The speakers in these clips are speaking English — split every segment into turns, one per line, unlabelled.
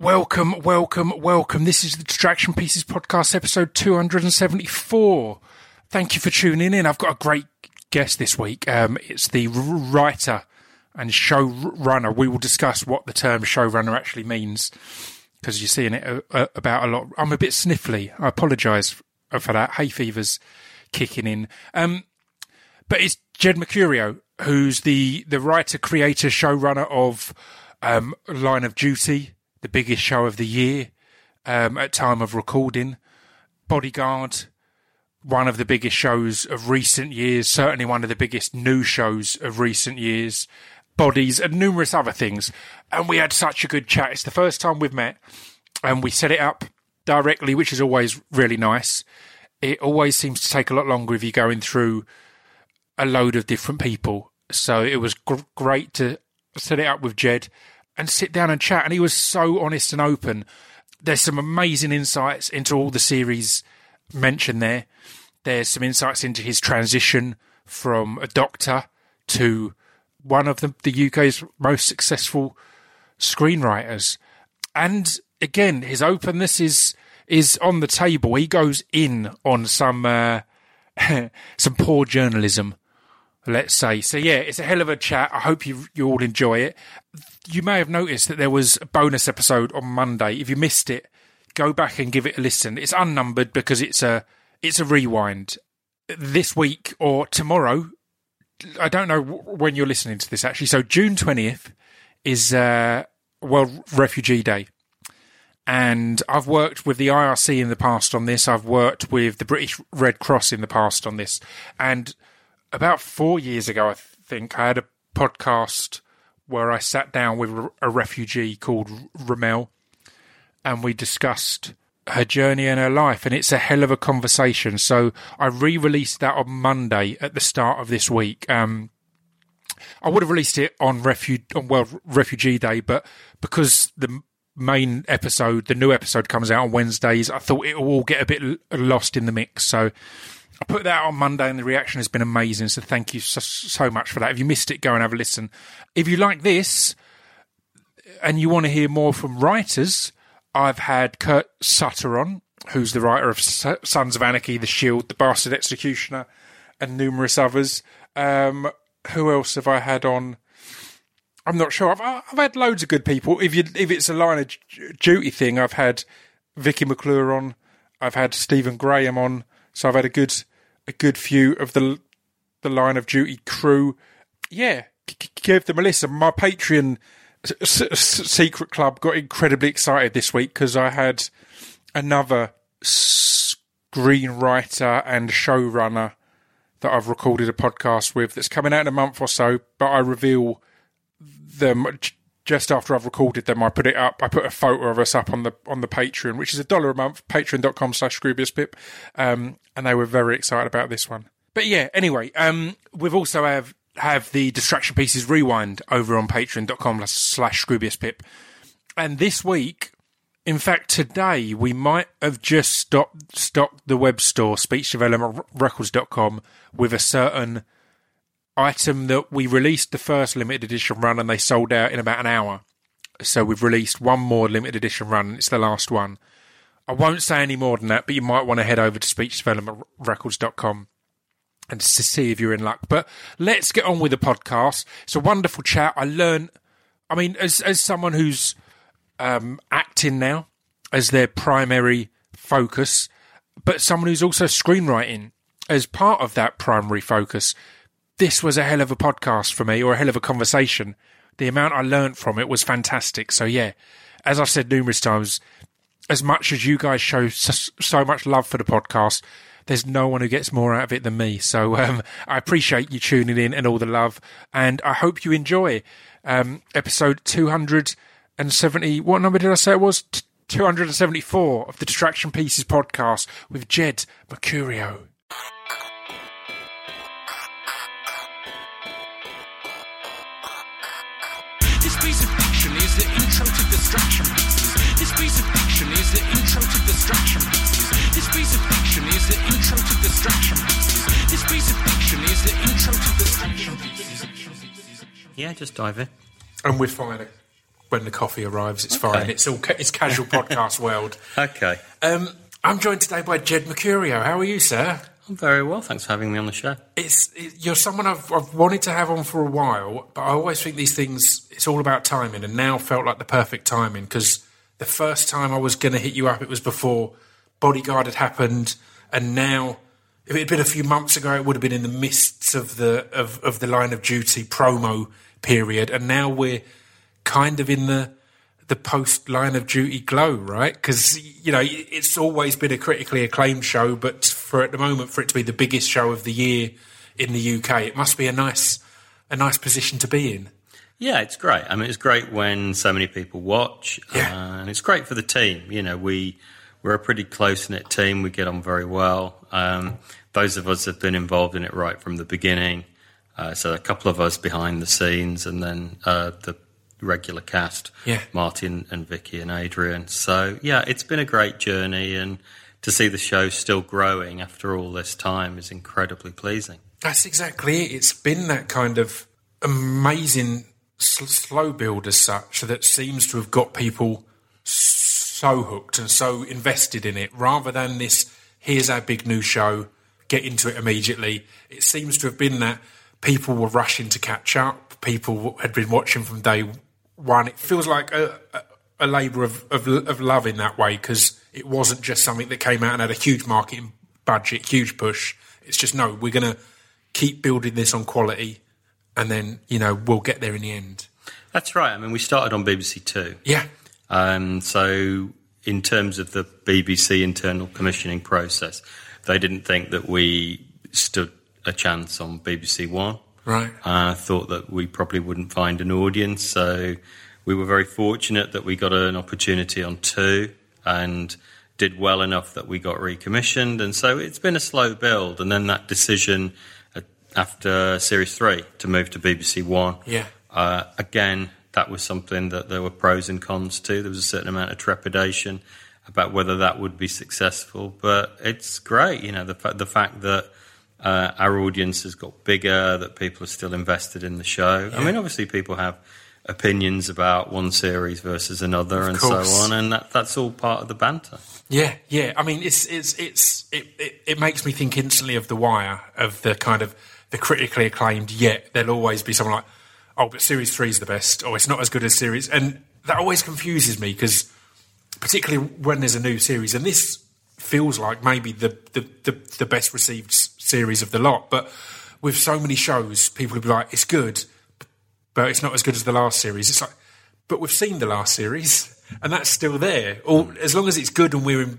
Welcome, welcome, welcome. This is the Distraction Pieces podcast, episode 274. Thank you for tuning in. I've got a great guest this week. Um, it's the writer and showrunner. We will discuss what the term showrunner actually means because you're seeing it uh, uh, about a lot. I'm a bit sniffly. I apologise for that. Hay fever's kicking in. Um, but it's Jed Mercurio, who's the, the writer, creator, showrunner of um, Line of Duty, the biggest show of the year um, at time of recording. Bodyguard, one of the biggest shows of recent years, certainly one of the biggest new shows of recent years. Bodies and numerous other things. And we had such a good chat. It's the first time we've met and we set it up directly, which is always really nice. It always seems to take a lot longer if you're going through a load of different people. So it was gr- great to set it up with Jed and sit down and chat. And he was so honest and open. There's some amazing insights into all the series mentioned there. There's some insights into his transition from a doctor to one of the, the UK's most successful screenwriters. And again, his openness is is on the table. He goes in on some uh, some poor journalism, let's say. So yeah, it's a hell of a chat. I hope you you all enjoy it. You may have noticed that there was a bonus episode on Monday. If you missed it, go back and give it a listen. It's unnumbered because it's a it's a rewind. This week or tomorrow, I don't know when you're listening to this actually. So June twentieth is uh, World Refugee Day, and I've worked with the IRC in the past on this. I've worked with the British Red Cross in the past on this, and about four years ago, I think I had a podcast where I sat down with a refugee called Ramel, and we discussed her journey and her life, and it's a hell of a conversation. So I re-released that on Monday at the start of this week. Um, I would have released it on Refu- on World Refugee Day, but because the main episode, the new episode, comes out on Wednesdays, I thought it will all get a bit lost in the mix. So I put that on Monday, and the reaction has been amazing. So thank you so, so much for that. If you missed it, go and have a listen. If you like this, and you want to hear more from writers I've had Kurt Sutter on, who's the writer of Sons of Anarchy, The Shield, The Bastard Executioner, and numerous others. Um, who else have I had on? I'm not sure. I've, I've had loads of good people. If you if it's a line of duty thing, I've had Vicky McClure on. I've had Stephen Graham on. So I've had a good a good few of the the line of duty crew. Yeah, give them a listen. My Patreon S- S- Secret Club got incredibly excited this week because I had another screenwriter and showrunner that I've recorded a podcast with that's coming out in a month or so, but I reveal them just after I've recorded them. I put it up. I put a photo of us up on the on the Patreon, which is a dollar a month, patreon.com slash scroobiuspip. Um, and they were very excited about this one. But yeah, anyway, um, we've also have have the distraction pieces rewind over on patreon.com slash scroobiuspip. And this week, in fact, today, we might have just stopped, stocked the web store, speechdevelopmentrecords.com, with a certain item that we released the first limited edition run and they sold out in about an hour. So we've released one more limited edition run and it's the last one. I won't say any more than that, but you might want to head over to speechdevelopmentrecords.com and to see if you're in luck. But let's get on with the podcast. It's a wonderful chat. I learn. I mean, as as someone who's um, acting now as their primary focus, but someone who's also screenwriting as part of that primary focus, this was a hell of a podcast for me, or a hell of a conversation. The amount I learned from it was fantastic. So yeah, as I've said numerous times, as much as you guys show so, so much love for the podcast, there's no one who gets more out of it than me. So um, I appreciate you tuning in and all the love, and I hope you enjoy um, episode 270. What number did I say it was? 274 of the Distraction Pieces podcast with Jed Mercurio.
This piece of fiction is the intro to Distraction Pieces. This piece of fiction is the intro to Distraction Pieces. This piece of fiction is the intro to Distraction Pieces. This piece of fiction is the intro to Distraction Pieces.
Yeah, just dive in.
And we're firing. when the coffee arrives. It's fine. It's all ca- it's casual podcast world.
Okay.
Um, I'm joined today by Jed Mercurio. How are you, sir?
I'm very well. Thanks for having me on the show.
It's it, you're someone I've, I've wanted to have on for a while, but I always think these things. It's all about timing, and now felt like the perfect timing because the first time I was going to hit you up, it was before Bodyguard had happened, and now if it had been a few months ago, it would have been in the mists of the of, of the Line of Duty promo period, and now we're kind of in the the post Line of Duty glow, right? Because you know it's always been a critically acclaimed show, but for at the moment, for it to be the biggest show of the year in the UK, it must be a nice a nice position to be in.
Yeah, it's great. I mean, it's great when so many people watch,
Yeah.
uh, and it's great for the team. You know, we we're a pretty close knit team. We get on very well. Um, those of us have been involved in it right from the beginning. Uh, so a couple of us behind the scenes, and then uh, the regular cast,
Yeah.
Martin and Vicky and Adrian. So yeah, it's been a great journey, and to see the show still growing after all this time is incredibly pleasing.
That's exactly it. It's been that kind of amazing slow build as such that seems to have got people so hooked and so invested in it rather than this here's our big new show get into it immediately. It seems to have been that people were rushing to catch up people had been watching from day one. It feels like a, a, a labour of, of, of love in that way because it wasn't just something that came out and had a huge marketing budget huge push. It's just no we're going to keep building this on quality and then you know we'll get there in the end
That's right. I mean, we started on BBC Two.
yeah
Um, so, in terms of the BBC internal commissioning process, they didn't think that we stood a chance on BBC One.
right
I thought that we probably wouldn't find an audience, so we were very fortunate that we got an opportunity on two and did well enough that we got recommissioned. And so it's been a slow build, and then that decision uh, after Series Three to move to BBC One.
Yeah.
Uh, again, that was something that there were pros and cons to. There was a certain amount of trepidation about whether that would be successful, but it's great. You know, the fa- the fact that uh, our audience has got bigger, that people are still invested in the show. I mean, obviously, people have opinions about one series versus another, and
course.
so on, and that, that's all part of the banter.
Yeah, yeah. I mean, it's it's it's it, it, it makes me think instantly of The Wire, of the kind of critically acclaimed. Yet there'll always be someone like, oh, but Series Three is the best, or it's not as good as Series, and that always confuses me because, particularly when there's a new series, and this feels like maybe the the, the, the best received series of the lot, but with so many shows, people will be like, it's good, but it's not as good as the last series. It's like, but we've seen the last series, and that's still there. All as long as it's good and we're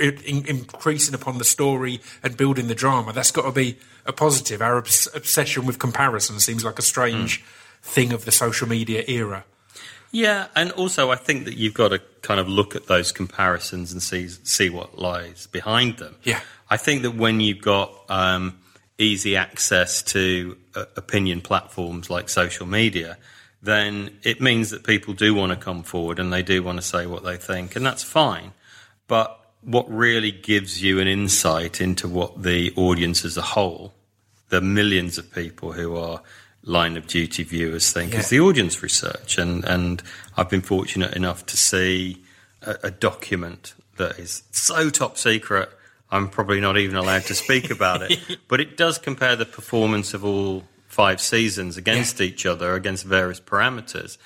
in, in, increasing upon the story and building the drama, that's got to be a positive. Our obs- obsession with comparison seems like a strange thing of the social media era.
Yeah, and also I think that you've got to kind of look at those comparisons and see see what lies behind them.
Yeah.
I think that when you've got um, easy access to uh, opinion platforms like social media, then it means that people do want to come forward and they do want to say what they think, and that's fine. But what really gives you an insight into what the audience as a whole, the millions of people who are line of duty viewers think, is the audience research. And, and I've been fortunate enough to see a, a document that is so top secret, I'm probably not even allowed to speak about it. But it does compare the performance of all five seasons against each other, against various parameters.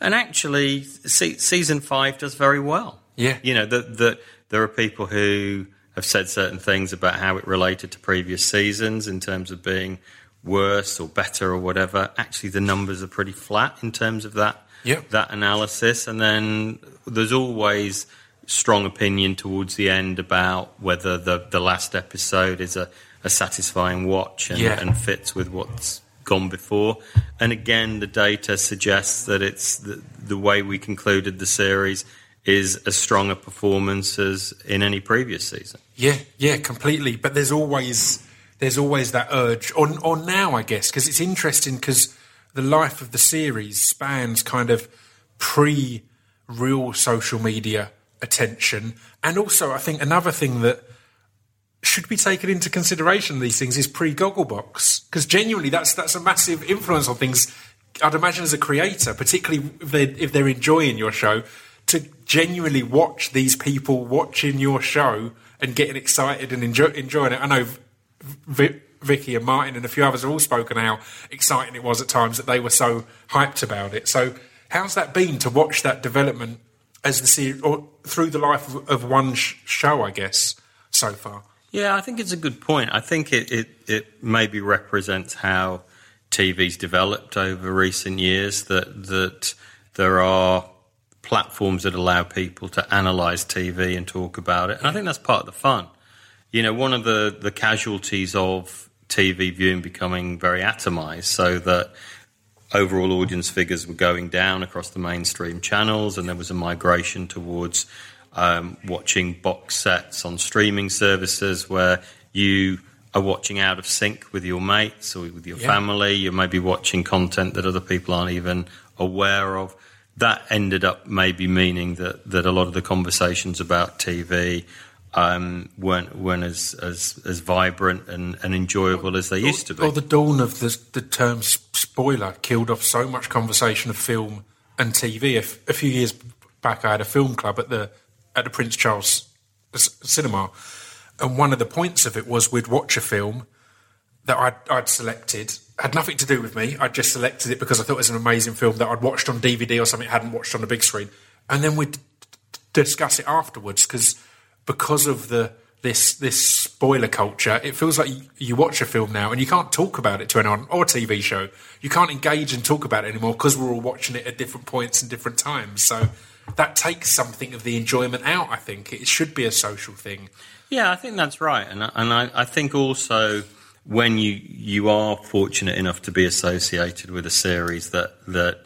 And actually, se- season five does very well.
Yeah.
You know, that there are people who have said certain things about how it related to previous seasons in terms of being worse or better or whatever. Actually, the numbers are pretty flat in terms of that
Yep.
that analysis. And then there's always strong opinion towards the end about whether the the last episode is a, a satisfying watch and,
Yeah.
and fits with what's gone before. And again, the data suggests that it's the, the way we concluded the series is as strong a performance as in any previous season.
Yeah, yeah, completely. But there's always there's always that urge, or now I guess, because it's interesting because the life of the series spans kind of pre real social media attention, and also I think another thing that should be taken into consideration these things is pre Gogglebox because genuinely that's that's a massive influence on things. I'd imagine as a creator, particularly if they're, if they're enjoying your show, to genuinely watch these people watching your show and getting excited and enjoy, enjoying it. I know v- Vicky and Martin and a few others have all spoken how exciting it was at times that they were so hyped about it. So, how's that been to watch that development as the series or through the life of, of one sh- show? I guess so far.
Yeah, I think it's a good point. I think it, it, it maybe represents how TV's developed over recent years. That that there are platforms that allow people to analyze TV and talk about it, and I think that's part of the fun. You know, one of the the casualties of TV viewing becoming very atomized, so that overall audience figures were going down across the mainstream channels, and there was a migration towards um, watching box sets on streaming services where you are watching out of sync with your mates or with your
Yeah.
family. You may be watching content that other people aren't even aware of. That ended up maybe meaning that, that a lot of the conversations about TV um, weren't weren't as, as as vibrant and, and enjoyable as they used to be.
Or the dawn of the, the term spoiler killed off so much conversation of film and TV. A few years back, I had a film club at the at the Prince Charles Cinema, and one of the points of it was we'd watch a film that I'd, I'd selected. Had nothing to do with me. I just selected it because I thought it was an amazing film that I'd watched on DVD or something I hadn't watched on the big screen, and then we'd discuss it afterwards because because of the this this spoiler culture, it feels like you, you watch a film now and you can't talk about it to anyone or a TV show. You can't engage and talk about it anymore because we're all watching it at different points and different times. So that takes something of the enjoyment out. I think it should be a social thing.
Yeah, I think that's right, and and I, I think also when you you are fortunate enough to be associated with a series that that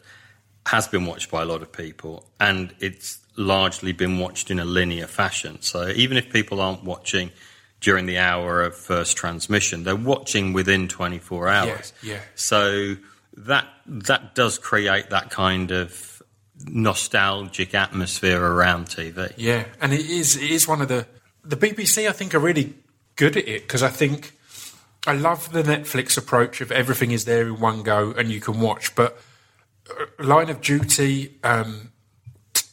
has been watched by a lot of people, and it's largely been watched in a linear fashion. So even if people aren't watching during the hour of first transmission, they're watching within 24 hours.
yeah.
So that that does create that kind of nostalgic atmosphere around TV.
Yeah, and it is it is one of the the BBC. I think are really good at it because I think I love the Netflix approach of everything is there in one go and you can watch. But uh, Line of Duty, um, t-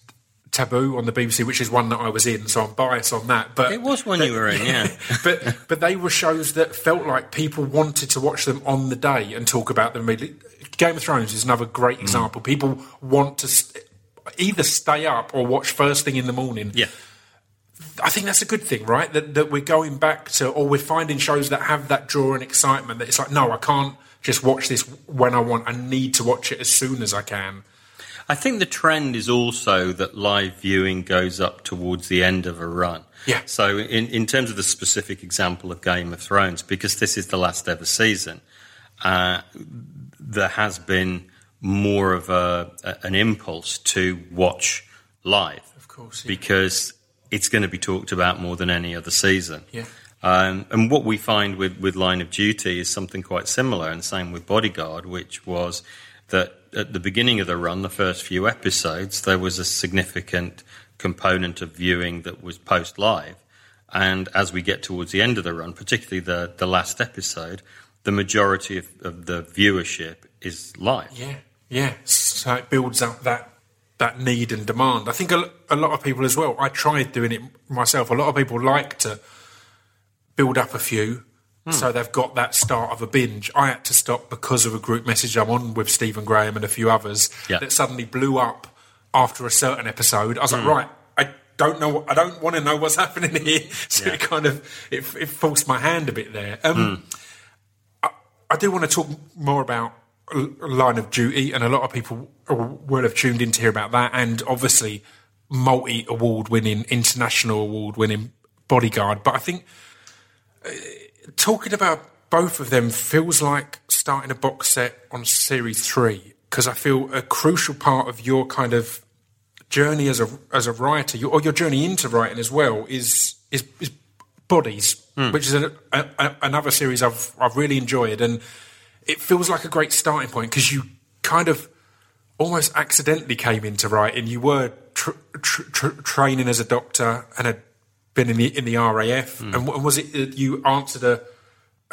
Taboo on the BBC, which is one that I was in, so I'm biased on that. But
It was when you were in, yeah.
but but they were shows that felt like people wanted to watch them on the day and talk about them immediately. Game of Thrones is another great example. People want to st- either stay up or watch first thing in the morning.
Yeah.
I think that's a good thing, right? That that we're going back to, or we're finding shows that have that draw and excitement. That it's like, no, I can't just watch this when I want. I need to watch it as soon as I can.
I think the trend is also that live viewing goes up towards the end of a run.
Yeah.
So, in, in terms of the specific example of Game of Thrones, because this is the last ever season, uh, there has been more of a, a, an impulse to watch live.
Of course, yeah.
Because it's going to be talked about more than any other season.
Yeah.
Um, and what we find with, with Line of Duty is something quite similar, and same with Bodyguard, which was that at the beginning of the run, the first few episodes, there was a significant component of viewing that was post live. And as we get towards the end of the run, particularly the, the last episode, the majority of, of the viewership is live.
Yeah, yeah. So it builds up that that need and demand. I think a, a lot of people as well. I tried doing it myself. A lot of people like to build up a few. Hmm. So they've got that start of a binge. I had to stop because of a group message I'm on with Stephen Graham and a few others
Yeah.
that suddenly blew up after a certain episode. I was like, hmm. right, I don't know. I don't want to know what's happening here. So
Yeah.
it kind of it, it forced my hand a bit there. Um, hmm. I do want to talk more about Line of Duty, and a lot of people will have tuned in to hear about that, and obviously multi award winning, international award winning Bodyguard. But I think uh, talking about both of them feels like starting a box set on series three because I feel a crucial part of your kind of journey as a as a writer, your, or your journey into writing as well, is is, is Bodies, which is a, a, another series I've I've really enjoyed, and it feels like a great starting point because you kind of almost accidentally came into writing. You were tr- tr- tr- training as a doctor and had been in the in the RAF, hmm. and, w- was it that you answered a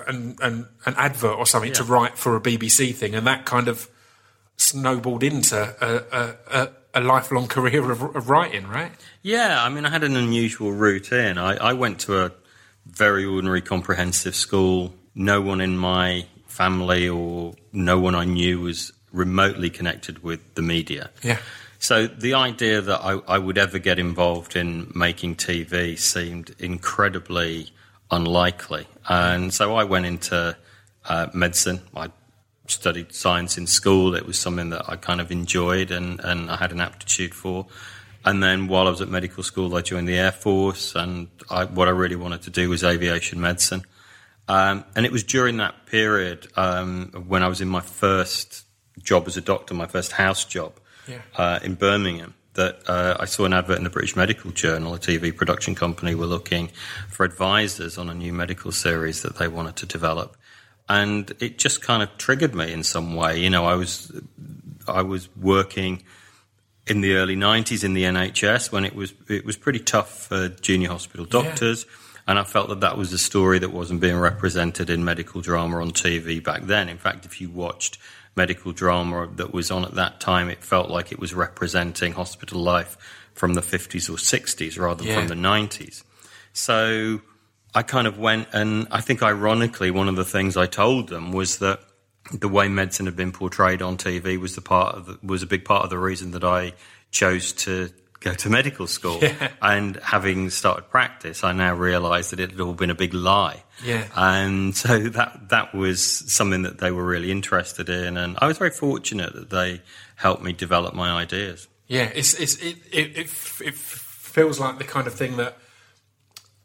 an, an, an advert or something to write for a BBC thing, and that kind of snowballed into a, a, a, a lifelong career of, of writing, right?
Yeah, I mean, I had an unusual route in. I, I went to a very ordinary comprehensive school. No one in my family or no one I knew was remotely connected with the media.
Yeah.
So the idea that I, I would ever get involved in making TV seemed incredibly unlikely. And so I went into uh, medicine. I studied science in school. It was something that I kind of enjoyed and, and I had an aptitude for. And then while I was at medical school, I joined the Air Force, and I, what I really wanted to do was aviation medicine. Um, and it was during that period um, when I was in my first job as a doctor, my first house job
Yeah.
uh, in Birmingham, that uh, I saw an advert in the British Medical Journal. A TV production company were looking for advisors on a new medical series that they wanted to develop, and it just kind of triggered me in some way. You know, I was I was working in the early '90s in the NHS when it was it was pretty tough for junior hospital doctors. And I felt that that was a story that wasn't being represented in medical drama on TV back then. In fact, if you watched medical drama that was on at that time, it felt like it was representing hospital life from the 50s or 60s rather than
Yeah.
from the 90s. So I kind of went, and I think ironically, one of the things I told them was that the way medicine had been portrayed on TV was the part of the, was a big part of the reason that I chose to go to medical school. And having started practice, I now realise that it had all been a big lie.
Yeah.
And so that that was something that they were really interested in, and I was very fortunate that they helped me develop my ideas.
Yeah, it's, it's it, it, it, it feels like the kind of thing that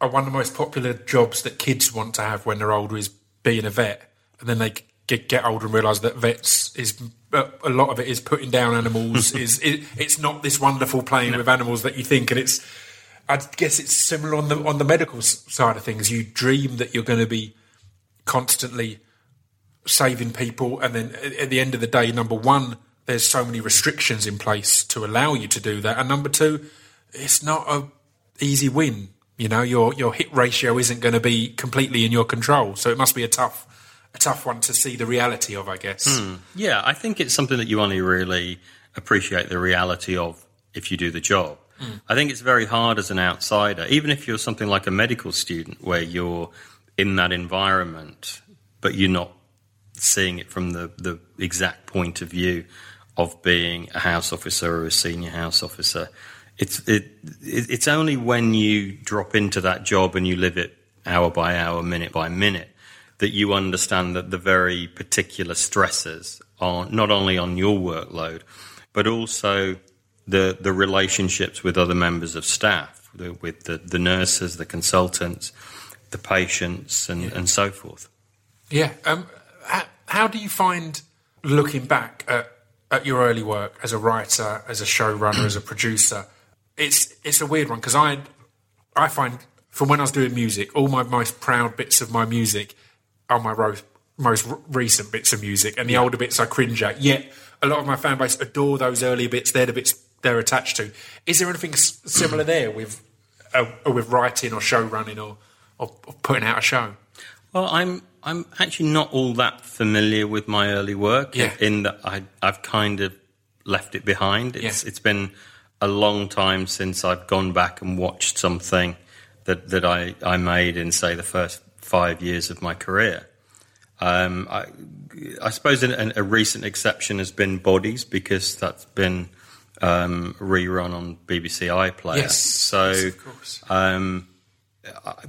are one of the most popular jobs that kids want to have when they're older is being a vet, and then they get, get older and realise that vets is a a lot of it is putting down animals. is it, it's not this wonderful playing with animals that you think, and it's. I guess it's similar on the on the medical side of things. You dream that you're going to be constantly saving people, and then at, at the end of the day, number one, there's so many restrictions in place to allow you to do that, and number two, it's not a easy win. You know, your your hit ratio isn't going to be completely in your control, so it must be a tough a tough one to see the reality of, I guess. Hmm.
Yeah, I think it's something that you only really appreciate the reality of if you do the job. Hmm. I think it's very hard as an outsider, even if you're something like a medical student where you're in that environment, but you're not seeing it from the, the exact point of view of being a house officer or a senior house officer. It's it, it it's only when you drop into that job and you live it hour by hour, minute by minute, that you understand that the very particular stresses are not only on your workload, but also the the relationships with other members of staff, the, with the, the nurses, the consultants, the patients, and, and so forth.
Yeah. Um, how, how do you find looking back at, at your early work as a writer, as a showrunner, as a producer? It's it's a weird one because I I find from when I was doing music, all my most proud bits of my music are my ro- most r- recent bits of music, and the older bits I cringe at. Yet a lot of my fan base adore those earlier bits. They're the bits they're attached to. Is there anything s- similar there with uh, with writing or show running or, or, or putting out a show?
Well, I'm I'm actually not all that familiar with my early work.
Yeah.
In that I I've kind of left it behind. It's
Yeah.
it's been a long time since I've gone back and watched something that that I I made in say the first five years of my career. Um, I, I suppose an, a recent exception has been Bodies because that's been um, rerun on BBC iPlayer.
Yes,
so
yes, of course.
um,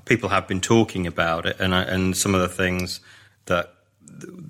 people have been talking about it, and I, and some of the things that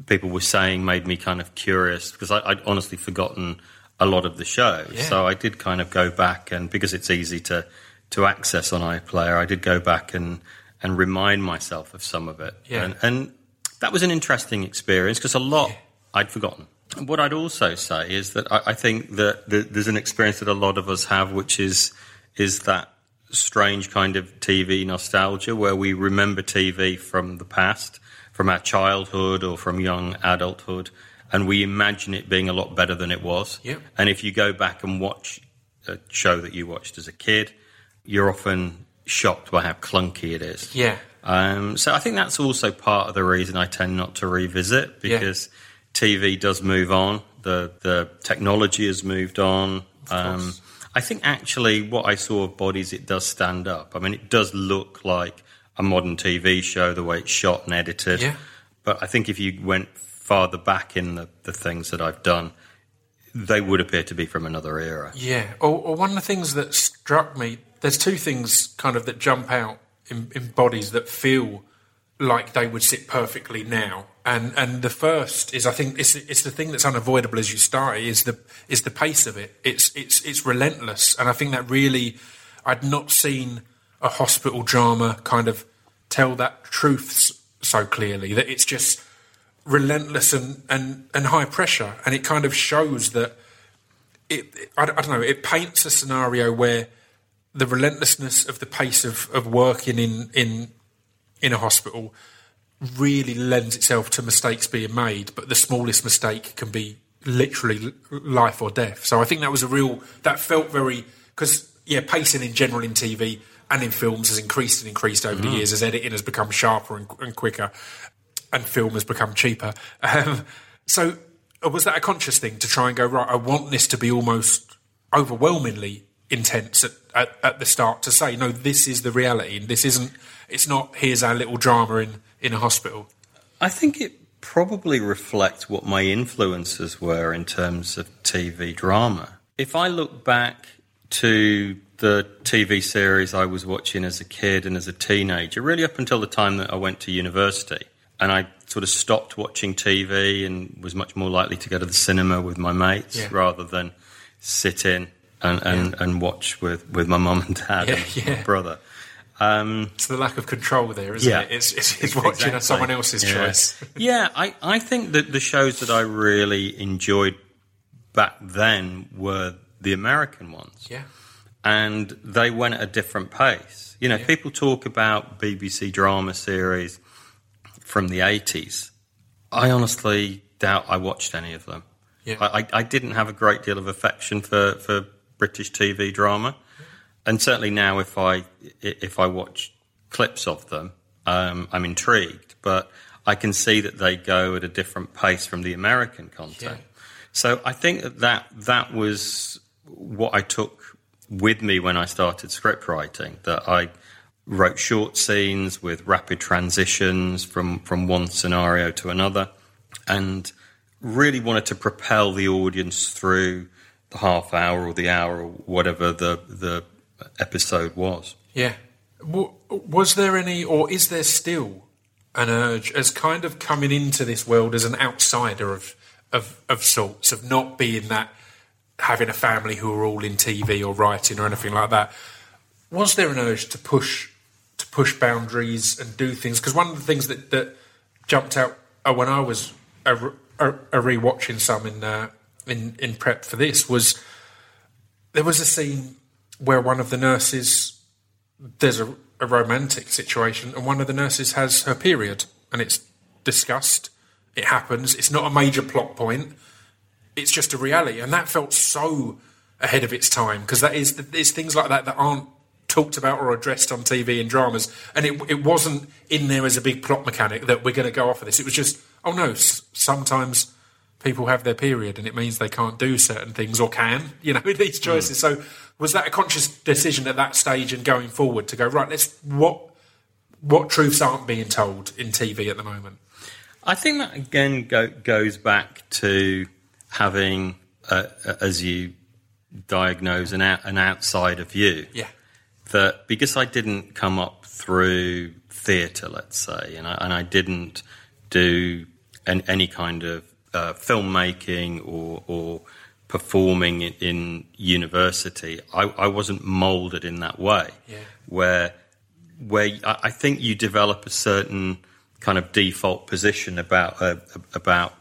people were saying made me kind of curious because I, I'd honestly forgotten a lot of the show.
Yeah.
So I did kind of go back, and because it's easy to to access on iPlayer, I did go back and and remind myself of some of it.
Yeah.
And, and that was an interesting experience because a lot I'd forgotten. What I'd also say is that I, I think that th- there's an experience that a lot of us have, which is is that strange kind of TV nostalgia where we remember TV from the past, from our childhood or from young adulthood, and we imagine it being a lot better than it was.
Yep.
And if you go back and watch a show that you watched as a kid, you're often shocked by how clunky it is.
Yeah.
Um, so I think that's also part of the reason I tend not to revisit
Yeah.
because TV does move on. The the technology has moved on. Um, I think actually what I saw of Bodies, it does stand up. I mean, it does look like a modern TV show, the way it's shot and edited.
Yeah.
But I think if you went farther back in the, the things that I've done, they would appear to be from another era.
Yeah. Or, or one of the things that struck me, there's two things kind of that jump out in, in bodies that feel like they would sit perfectly now. And and the first is I think it's it's the thing that's unavoidable as you start is the is the pace of it. It's it's it's relentless, and I think that really I'd not seen a hospital drama kind of tell that truth so clearly that it's just relentless and, and, and high pressure, and it kind of shows that it, I, don't- I don't know, it paints a scenario where the relentlessness of the pace of, of working in, in in a hospital really lends itself to mistakes being made, but the smallest mistake can be literally life or death. So I think that was a real that felt very because yeah, pacing in general in TV and in films has increased and increased over the mm. years as editing has become sharper and, and quicker, and film has become cheaper. Um, so uh, was that a conscious thing to try and go right? I want this to be almost overwhelmingly intense at, at, at the start to say no, this is the reality, and this isn't. It's not. Here's our little drama in in a hospital.
I think it probably reflects what my influences were in terms of TV drama. If I look back to the TV series I was watching as a kid and as a teenager, really up until the time that I went to university, and I sort of stopped watching TV and was much more likely to go to the cinema with my mates
Yeah.
rather than sit in and, and, and watch with, with my mum and dad
Yeah,
and
yeah.
my brother.
Um, it's the lack of control there, isn't
Yeah.
it? It's, it's, it's watching
Exactly.
someone else's
Yeah.
choice.
yeah, I, I think that the shows that I really enjoyed back then were the American ones.
Yeah.
And they went at a different pace. You know,
Yeah.
people talk about BBC drama series from the 80s. I honestly doubt I watched any of them.
Yeah.
I, I, didn't have a great deal of affection for, for British TV drama. And certainly now, if I if I watch clips of them, um, I'm intrigued. But I can see that they go at a different pace from the American content.
Yeah.
So I think that, that that was what I took with me when I started script writing. That I wrote short scenes with rapid transitions from from one scenario to another, and really wanted to propel the audience through the half hour or the hour or whatever the the episode was.
Yeah. Was there any, or is there still an urge as kind of coming into this world as an outsider of, of, of sorts, of not being that, having a family who are all in TV or writing or anything like that? Was there an urge to push, push boundaries and do things? Because one of the things that, that jumped out uh, when I was a, a, a rewatching some in, uh, in, in prep for this was there was a scene where one of the nurses there's a, a romantic situation and one of the nurses has her period and it's discussed. It happens. It's not a major plot point. It's just a reality. And that felt so ahead of its time because that is there's things like that that aren't talked about or addressed on TV and dramas and it, it wasn't in there as a big plot mechanic that we're going to go off of this it was just oh no s- sometimes people have their period and it means they can't do certain things or can, you know, these choices. So was that a conscious decision at that stage and going forward to go, right, let's what what truths aren't being told in TV at the moment?
I think that again go, goes back to having, uh, as you diagnose, an, out, an outsider view.
Yeah.
That because I didn't come up through theatre, let's say, and I, and I didn't do an, any kind of uh, filmmaking or, or performing in, in university, I, I wasn't moulded in that way.
Yeah.
Where where I I think you develop a certain kind of default position about a, about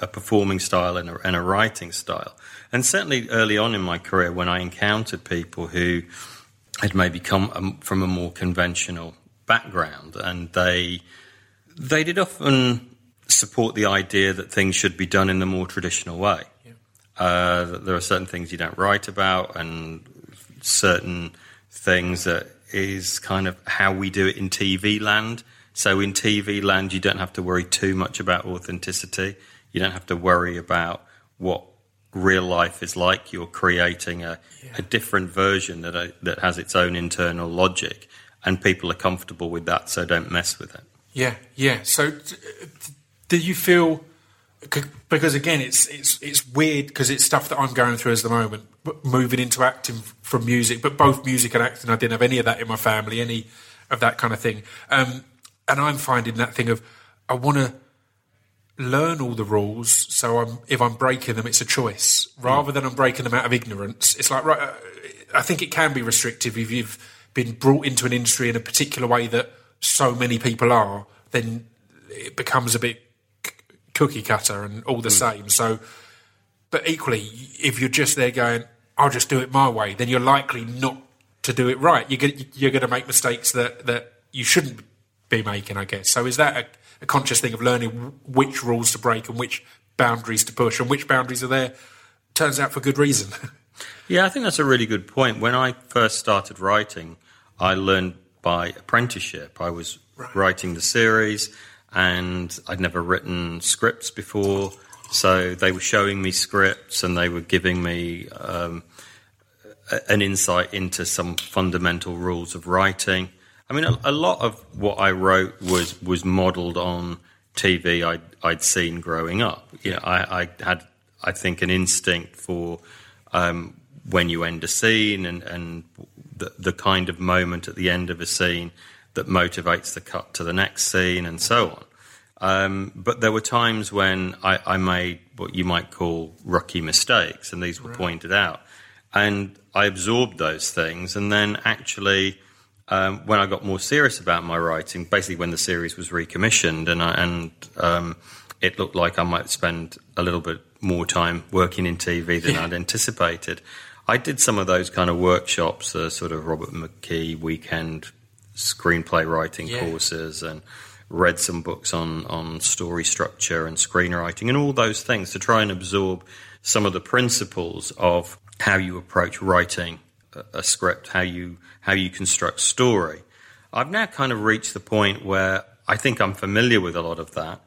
a performing style and a, and a writing style. And certainly early on in my career, when I encountered people who had maybe come um, from a more conventional background, and they they did often support the idea that things should be done in the more traditional way. Uh, that there are certain things you don't write about, and certain things that is kind of how we do it in TV land. So in TV land, you don't have to worry too much about authenticity. You don't have to worry about what real life is like. You're creating a, a different version that uh, that has its own internal logic, and people are comfortable with that, so don't mess with it.
Yeah, yeah. So, do you feel? Because again, it's it's it's weird because it's stuff that I'm going through at the moment, moving into acting from music, but both music and acting, I didn't have any of that in my family, any of that kind of thing. Um, and I'm finding that thing of I want to learn all the rules, so I'm if I'm breaking them, it's a choice rather than I'm breaking them out of ignorance. It's like right. uh, I think it can be restrictive if you've been brought into an industry in a particular way that so many people are. Then it becomes a bit c- cookie cutter and all the same. So, but equally, if you're just there going, "I'll just do it my way," then you're likely not to do it right. You're going you're going to make mistakes that that you shouldn't be making, I guess. So, is that a, a conscious thing of learning which rules to break and which boundaries to push and which boundaries are there? Turns out for good reason.
Yeah, I think that's a really good point. When I first started writing, I learned by apprenticeship. I was writing the series, and I'd never written scripts before. So they were showing me scripts, and they were giving me um, an insight into some fundamental rules of writing. I mean, a, a lot of what I wrote was was modelled on TV I'd, I'd seen growing up. You know, I, I had, I think, an instinct for um, when you end a scene and, and the, the kind of moment at the end of a scene that motivates the cut to the next scene and so on. Um, but there were times when I, I made what you might call rookie mistakes, and these were pointed out. And I absorbed those things, and then actually, um, when I got more serious about my writing, basically when the series was recommissioned, and I, and um, it looked like I might spend a little bit more time working in TV than I'd anticipated. I did some of those kind of workshops, uh, sort of Robert McKee weekend screenplay writing
Yeah.
courses, and read some books on on story structure and screenwriting and all those things to try and absorb some of the principles of how you approach writing a, script, how you how you construct story. I've now kind of reached the point where I think I'm familiar with a lot of that,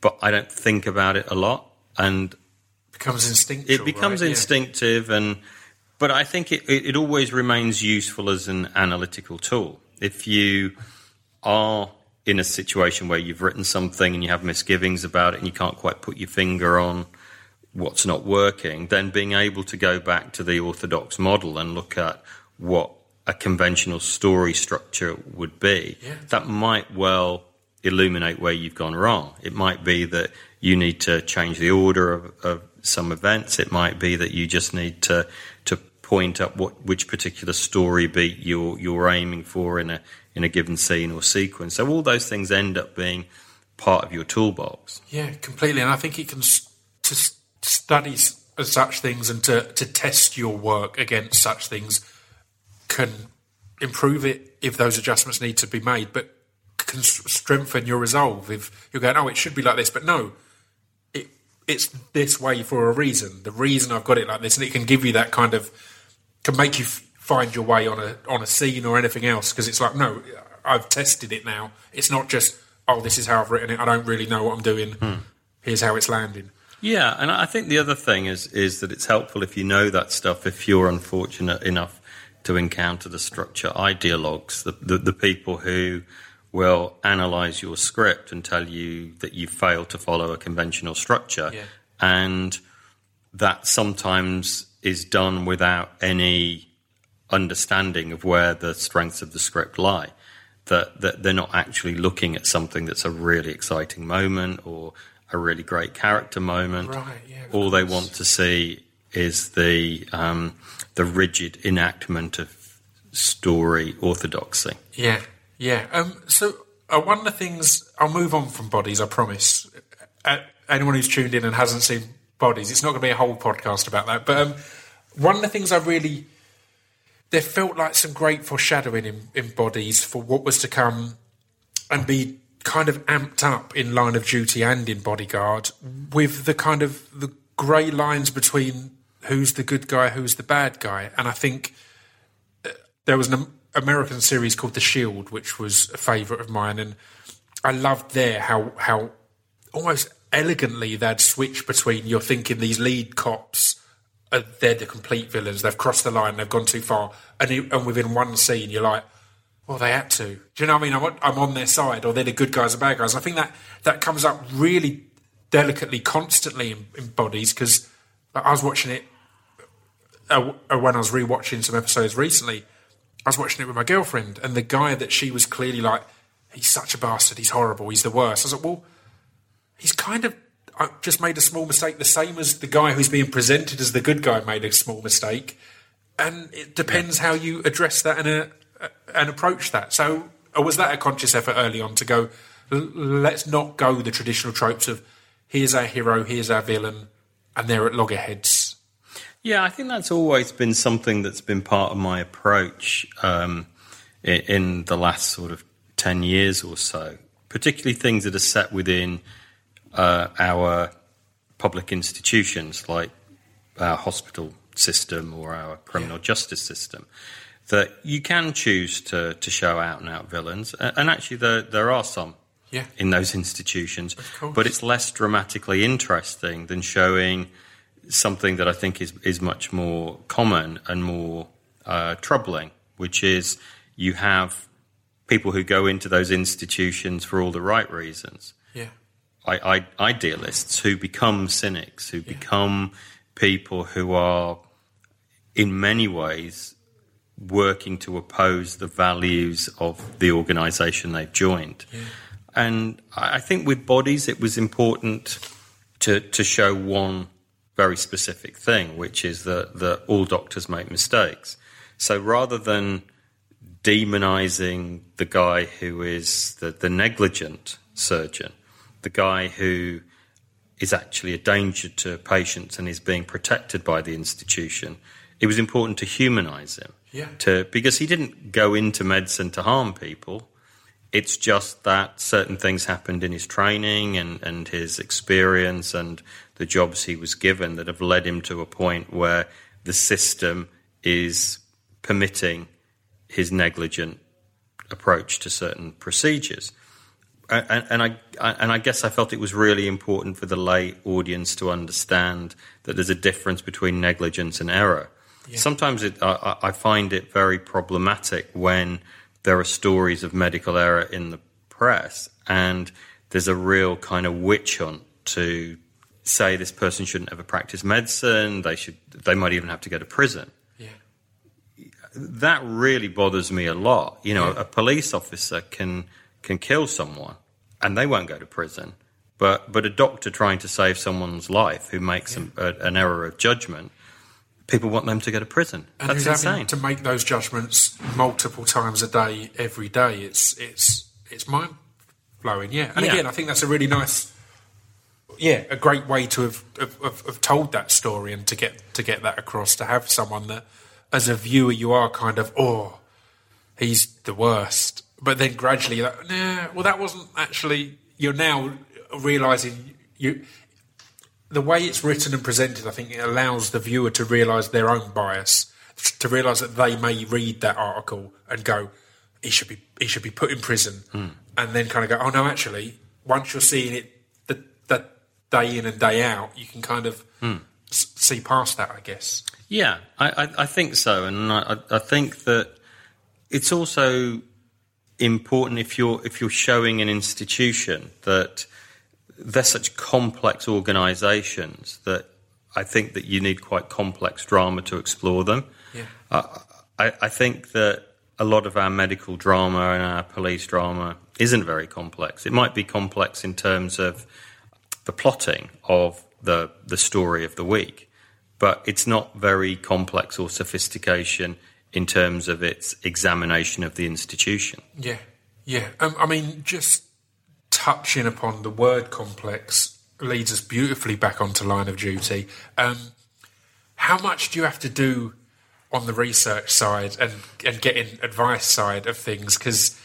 but I don't think about it a lot, and
becomes instinctual.
it becomes
right? Yeah.
instinctive and but i think it, it, it always remains useful as an analytical tool if you are in a situation where you've written something and you have misgivings about it and you can't quite put your finger on what's not working then being able to go back to the orthodox model and look at what a conventional story structure would be
Yeah.
that might well illuminate where you've gone wrong. It might be that you need to change the order of, of some events. It might be that you just need to to point up what which particular story beat you're you're aiming for in a in a given scene or sequence. So all those things end up being part of your toolbox.
Yeah, completely. And I think it can to study such things and to, to test your work against such things can improve it if those adjustments need to be made, but can strengthen your resolve if you're going, oh, it should be like this, but no, it it's this way for a reason. The reason I've got it like this, and it can give you that kind of can make you f- find your way on a on a scene or anything else because it's like, no, I've tested it now. It's not just oh, this is how I've written it. I don't really know what I'm doing. Hmm. Here's how it's landing.
Yeah, and I think the other thing is is that it's helpful if you know that stuff. If you're unfortunate enough to encounter the structure ideologues, the the, the people who will analyze your script and tell you that you failed to follow a conventional structure,
Yeah.
and that sometimes is done without any understanding of where the strengths of the script lie. That, that they're not actually looking at something that's a really exciting moment or a really great character moment.
Right, yeah,
All they want to see is the um, the rigid enactment of story orthodoxy.
Yeah, yeah. Um, so uh, one of the things I'll move on from bodies. I promise. Uh, anyone who's tuned in and hasn't seen bodies, it's not going to be a whole podcast about that. But um, one of the things I really there felt like some great foreshadowing in, in bodies for what was to come, and be kind of amped up in Line of Duty and in Bodyguard with the kind of the grey lines between who's the good guy, who's the bad guy, and I think uh, there was an American series called The Shield, which was a favourite of mine, and I loved there how how almost elegantly they'd switch between you're thinking these lead cops they're the complete villains. They've crossed the line. They've gone too far. And, you, and within one scene, you're like, well, they had to. Do you know what I mean? I'm on, I'm on their side, or they're the good guys or bad guys. I think that that comes up really delicately, constantly in, in bodies because I was watching it uh, uh, when I was rewatching some episodes recently. I was watching it with my girlfriend, and the guy that she was clearly like, he's such a bastard. He's horrible. He's the worst. I was like, well, he's kind of uh, just made a small mistake, the same as the guy who's being presented as the good guy made a small mistake. And it depends how you address that and, uh, and approach that. So, or was that a conscious effort early on to go, let's not go the traditional tropes of here's our hero, here's our villain, and they're at loggerheads?
Yeah, I think that's always been something that's been part of my approach um, in, the last sort of 10 years or so, particularly things that are set within uh, our public institutions like our hospital system or our criminal justice system. That you can choose to, to show out and out villains, and actually, there, there are some
Yeah.
in those institutions, but it's less dramatically interesting than showing something that I think is is much more common and more uh, troubling, which is you have people who go into those institutions for all the right reasons.
Yeah.
I, I, idealists who become cynics, who become people who are, in many ways, working to oppose the values of the organisation they've joined. And I I think with bodies, it was important to, to show one very specific thing, which is that, that all doctors make mistakes. So rather than demonizing the guy who is the, the negligent surgeon, the guy who is actually a danger to patients and is being protected by the institution, it was important to humanize him.
Yeah.
To, because he didn't go into medicine to harm people. It's just that certain things happened in his training and, and his experience and the jobs he was given that have led him to a point where the system is permitting his negligent approach to certain procedures. And, and I and I guess I felt it was really important for the lay audience to understand that there's a difference between negligence and error. Sometimes it, I, I find it very problematic when there are stories of medical error in the press, and there's a real kind of witch hunt to say this person shouldn't ever practice medicine. They should. They might even have to go to prison
Yeah.
that really bothers me a lot. You know, a police officer can can kill someone and they won't go to prison, but but a doctor trying to save someone's life who makes an, a, an error of judgment, people want them to go to prison.
And
That's insane.
to make those judgments multiple times a day, every day. It's it's it's mind blowing. Yeah. And
Yeah.
again, I think that's a really nice, yeah, a great way to have, have, have, told that story and to get to get that across. To have someone that, as a viewer, you are kind of oh, he's the worst, but then gradually, you're like, nah, well, that wasn't actually. You're now realizing you the way it's written and presented, I think it allows the viewer to realise their own bias, to realise that they may read that article and go, "He should be, he should be put in prison," hmm. and then kind of go, "Oh no, actually, once you're seeing it the, that day in and day out, you can kind of hmm. s- see past that, I guess."
Yeah, I, I, I think so, and I, I I think that it's also important if you're if you're showing an institution that they're such complex organisations that I think that you need quite complex drama to explore them.
Yeah.
Uh, I, I think that a lot of our medical drama and our police drama isn't very complex. It might be complex in terms of the plotting of the the story of the week, but it's not very complex or sophistication in terms of its examination of the institution.
Yeah, yeah. Um, I mean, just touching upon the word complex leads us beautifully back onto line of duty. Um, how much do you have to do on the research side and and getting advice side of things? Because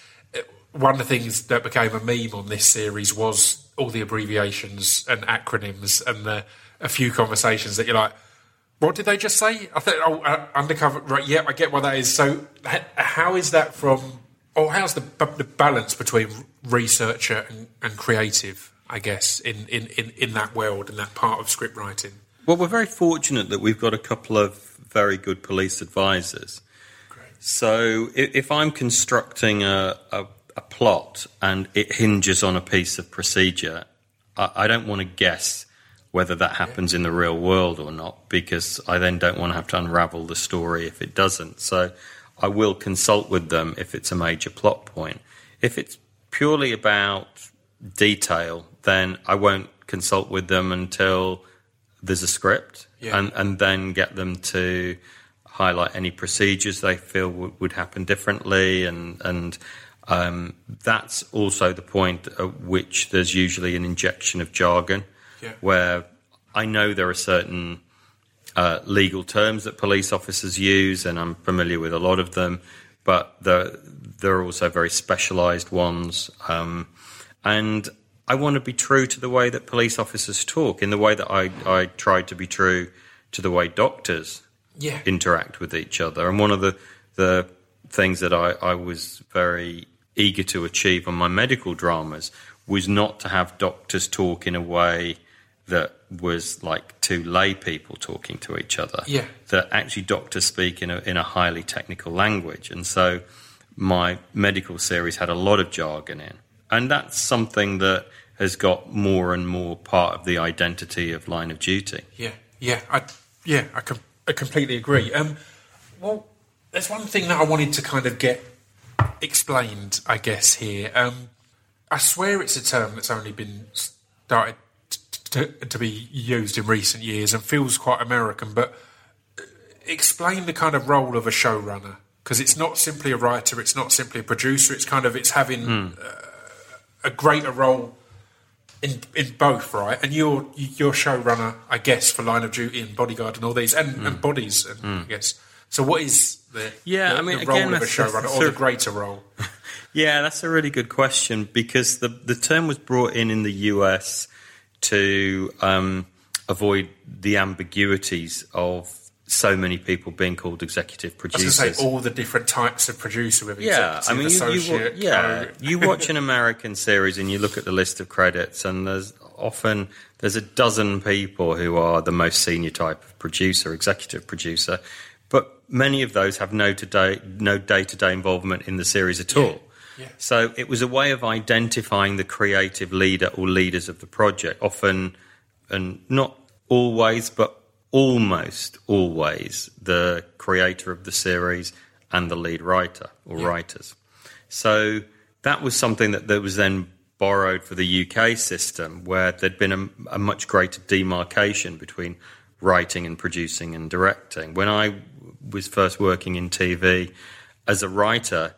one of the things that became a meme on this series was all the abbreviations and acronyms and the a few conversations that you're like. What did they just say? I thought, oh, uh, undercover. Right, yeah, I get what that is. So, how is that from, or how's the, the balance between researcher and, and creative? I guess, in, in, in, in that world, in that part of script writing.
Well, we're very fortunate that we've got a couple of very good police advisors. Great. So if, if I'm constructing a, a, a plot and it hinges on a piece of procedure, I, I don't want to guess whether that happens in the real world or not because I then don't want to have to unravel the story if it doesn't. So I will consult with them if it's a major plot point. If it's purely about detail, then I won't consult with them until there's a script
Yeah.
and, and then get them to highlight any procedures they feel w- would happen differently and and um, that's also the point at which there's usually an injection of jargon
Yeah.
where I know there are certain uh, legal terms that police officers use, and I'm familiar with a lot of them, but there, there are also very specialised ones. Um, and I want to be true to the way that police officers talk, in the way that I, I try to be true to the way doctors
Yeah.
interact with each other. And one of the the things that I, I was very eager to achieve on my medical dramas was not to have doctors talk in a way that was like two lay people talking to each other.
Yeah.
That actually doctors speak in a in a highly technical language. And so my medical series had a lot of jargon in. And that's something that has got more and more part of the identity of line of duty.
Yeah, yeah, I, yeah, I, com- I completely agree. Um, well, there's one thing that I wanted to kind of get explained, I guess here. Um, I swear it's a term that's only been started to be used in recent years and feels quite American. But uh, explain the kind of role of a showrunner because it's not simply a writer, it's not simply a producer. It's kind of it's having uh, a greater role in in both, right? And you're you're showrunner, I guess, for Line of Duty and Bodyguard and all these, and, and Bodies, and, I guess. So, what is the
Yeah,
the,
I mean,
the role
again,
of a
that's- that's
showrunner, or
sort
the greater role?
Yeah, that's a really good question because the the term was brought in in the US to um, avoid the ambiguities of so many people being called executive
I was
producers.
say all the different types of producer with
yeah, I mean, you, you, yeah,
co-
you watch an American series and you look at the list of credits, and there's often there's a dozen people who are the most senior type of producer, executive producer, but many of those have no today no day to day involvement in the series at all.
yeah.
So it was a way of identifying the creative leader or leaders of the project, often and not always, but almost always the creator of the series and the lead writer or writers. So that was something that, that was then borrowed for the UK system, where there'd been a, a much greater demarcation between writing and producing and directing. When I was first working in TV as a writer,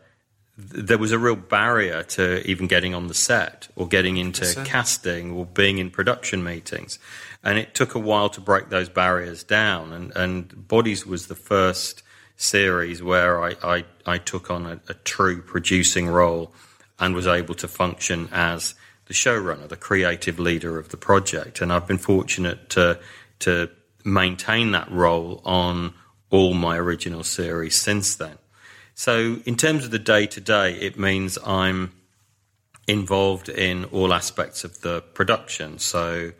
th- there was a real barrier to even getting on the set or getting into casting or being in production meetings. And it took a while to break those barriers down. And, and Bodies was the first series where I, I, I took on a, a true producing role and was able to function as the showrunner, the creative leader of the project. And I've been fortunate to, to maintain that role on all my original series since then. So, in terms of the day to day, it means I'm involved in all aspects of the production. So,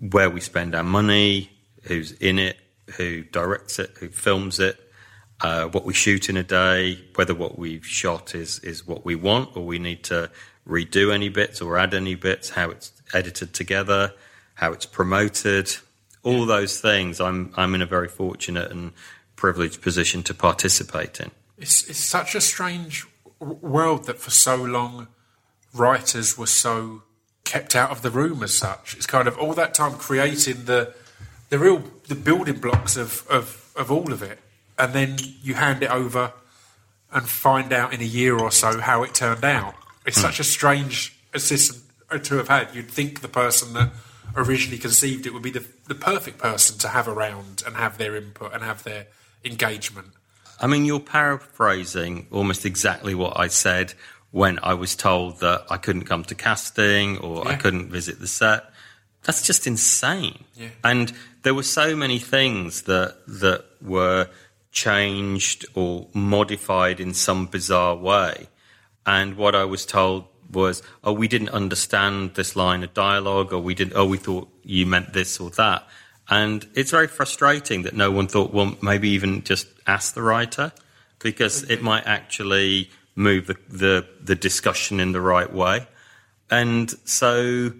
where we spend our money, who's in it, who directs it, who films it, uh, what we shoot in a day, whether what we've shot is, is what we want or we need to redo any bits or add any bits, how it's edited together, how it's promoted, all those things I'm, I'm in a very fortunate and privileged position to participate in.
It's it's such a strange world that for so long writers were so kept out of the room as such. It's kind of all that time creating the the real the building blocks of of, of all of it, and then you hand it over and find out in a year or so how it turned out. It's hmm. such a strange system to have had. You'd think the person that originally conceived it would be the the perfect person to have around and have their input and have their engagement.
I mean, you're paraphrasing almost exactly what I said when I was told that I couldn't come to casting or I couldn't visit the set. That's just insane.
Yeah.
And there were so many things that that were changed or modified in some bizarre way. And what I was told was, oh, we didn't understand this line of dialogue, or we didn't, oh, we thought you meant this or that. And it's very frustrating that no one thought, well, maybe even just ask the writer, because it might actually move the, the, the discussion in the right way. And so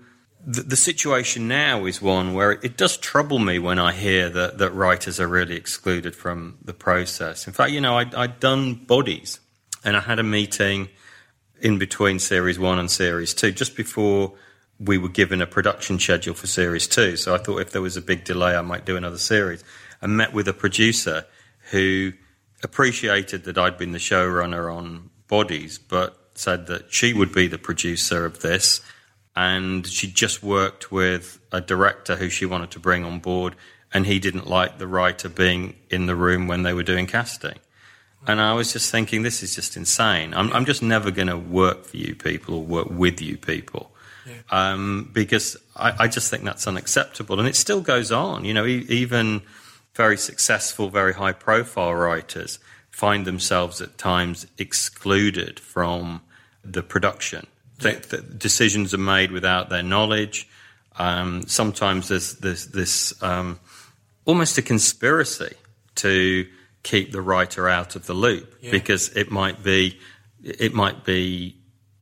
the, the, situation now is one where it, it, does trouble me when I hear that, that writers are really excluded from the process. In fact, you know, I, I'd done bodies and I had a meeting in between series one and series two, just before we were given a production schedule for series two. So I thought if there was a big delay, I might do another series. I met with a producer who appreciated that I'd been the showrunner on Bodies, but said that she would be the producer of this. And she just worked with a director who she wanted to bring on board, and he didn't like the writer being in the room when they were doing casting. And I was just thinking, this is just insane. I'm, I'm just never going to work for you people or work with you people. Yeah. Um, because I, I, just think that's unacceptable. And it still goes on. You know, e- even very successful, very high profile writers find themselves at times excluded from the production. Yeah. decisions are made without their knowledge. Um, sometimes there's, there's this um, almost a conspiracy to keep the writer out of the loop yeah. because it might be it might be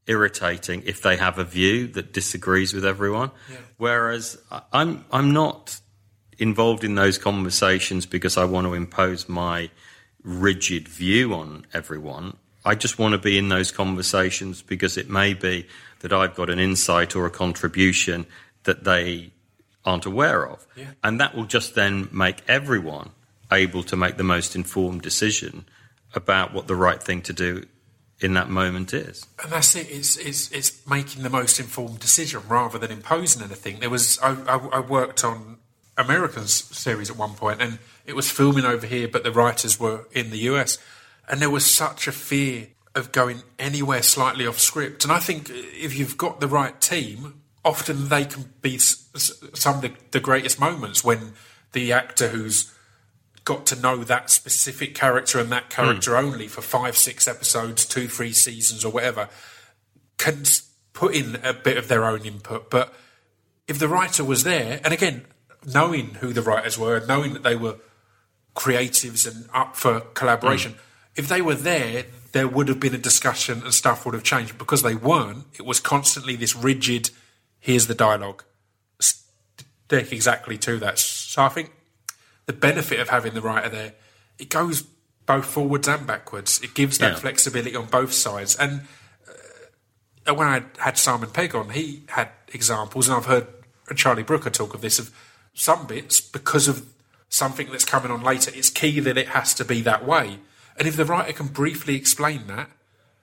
irritating if they have a view that disagrees with everyone. Yeah. Whereas I'm I'm not involved in those conversations because I want to impose my rigid view on everyone. I just want to be in those conversations because it may be that I've got an insight or a contribution that they aren't aware of. Yeah. And that will just then make everyone able to make the most informed decision about what the right thing to do in that moment is.
And that's it. It's, it's, it's making the most informed decision rather than imposing anything. There was I, I, I worked on Americans series at one point, and it was filming over here, but the writers were in the US, and there was such a fear of going anywhere slightly off script. And I think if you've got the right team, often they can be some of the, greatest moments when the actor who's got to know that specific character and that character mm. only for five, six episodes, two, three seasons, or whatever, can put in a bit of their own input. But if the writer was there, and again, knowing who the writers were, knowing that they were creatives and up for collaboration, mm. if they were there, there would have been a discussion and stuff would have changed. Because they weren't, it was constantly this rigid, here's the dialogue, stick exactly to that. So I think the benefit of having the writer there, it goes both forwards and backwards. It gives that yeah. flexibility on both sides. And uh, when I had Simon Pegg on, he had examples, and I've heard Charlie Brooker talk of this of some bits because of something that's coming on later. It's key that it has to be that way. And if the writer can briefly explain that,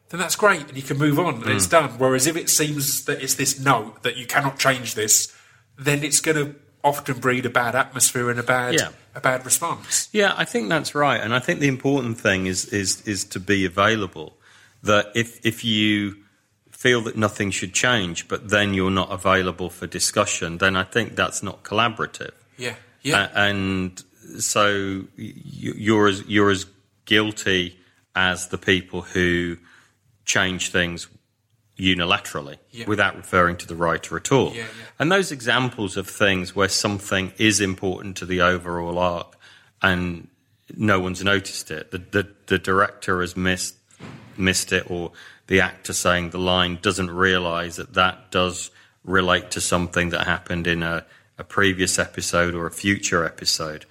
then that's great, and you can move on, and mm. it's done. Whereas if it seems that it's this note that you cannot change this, then it's going to often breed a bad atmosphere and a bad yeah. a bad response.
Yeah, I think that's right, and I think the important thing is is is to be available. That if if you feel that nothing should change, but then you're not available for discussion, then I think that's not collaborative.
Yeah, yeah,
and so you're as you're as guilty as the people who change things unilaterally yeah. without referring to the writer at all. Yeah, yeah. And those examples of things where something is important to the overall arc and no one's noticed it, the, the, the director has missed, missed it, or the actor saying the line doesn't realize that that does relate to something that happened in a, a previous episode or a future episode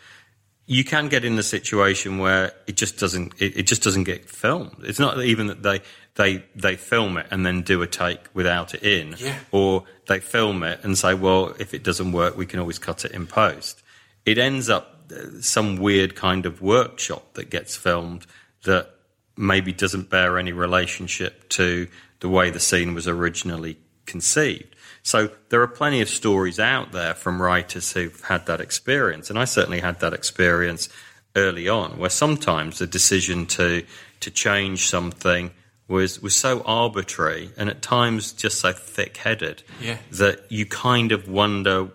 you can get in the situation where it just doesn't it, it, just doesn't get filmed. It's not even that they they they film it and then do a take without it in,
yeah.
or they film it and say, well, if it doesn't work, we can always cut it in post. It ends up uh, some weird kind of workshop that gets filmed that maybe doesn't bear any relationship to the way the scene was originally conceived. So there are plenty of stories out there from writers who've had that experience, and I certainly had that experience early on, where sometimes the decision to to change something was was so arbitrary and at times just so thick headed
yeah.
that you kind of wonder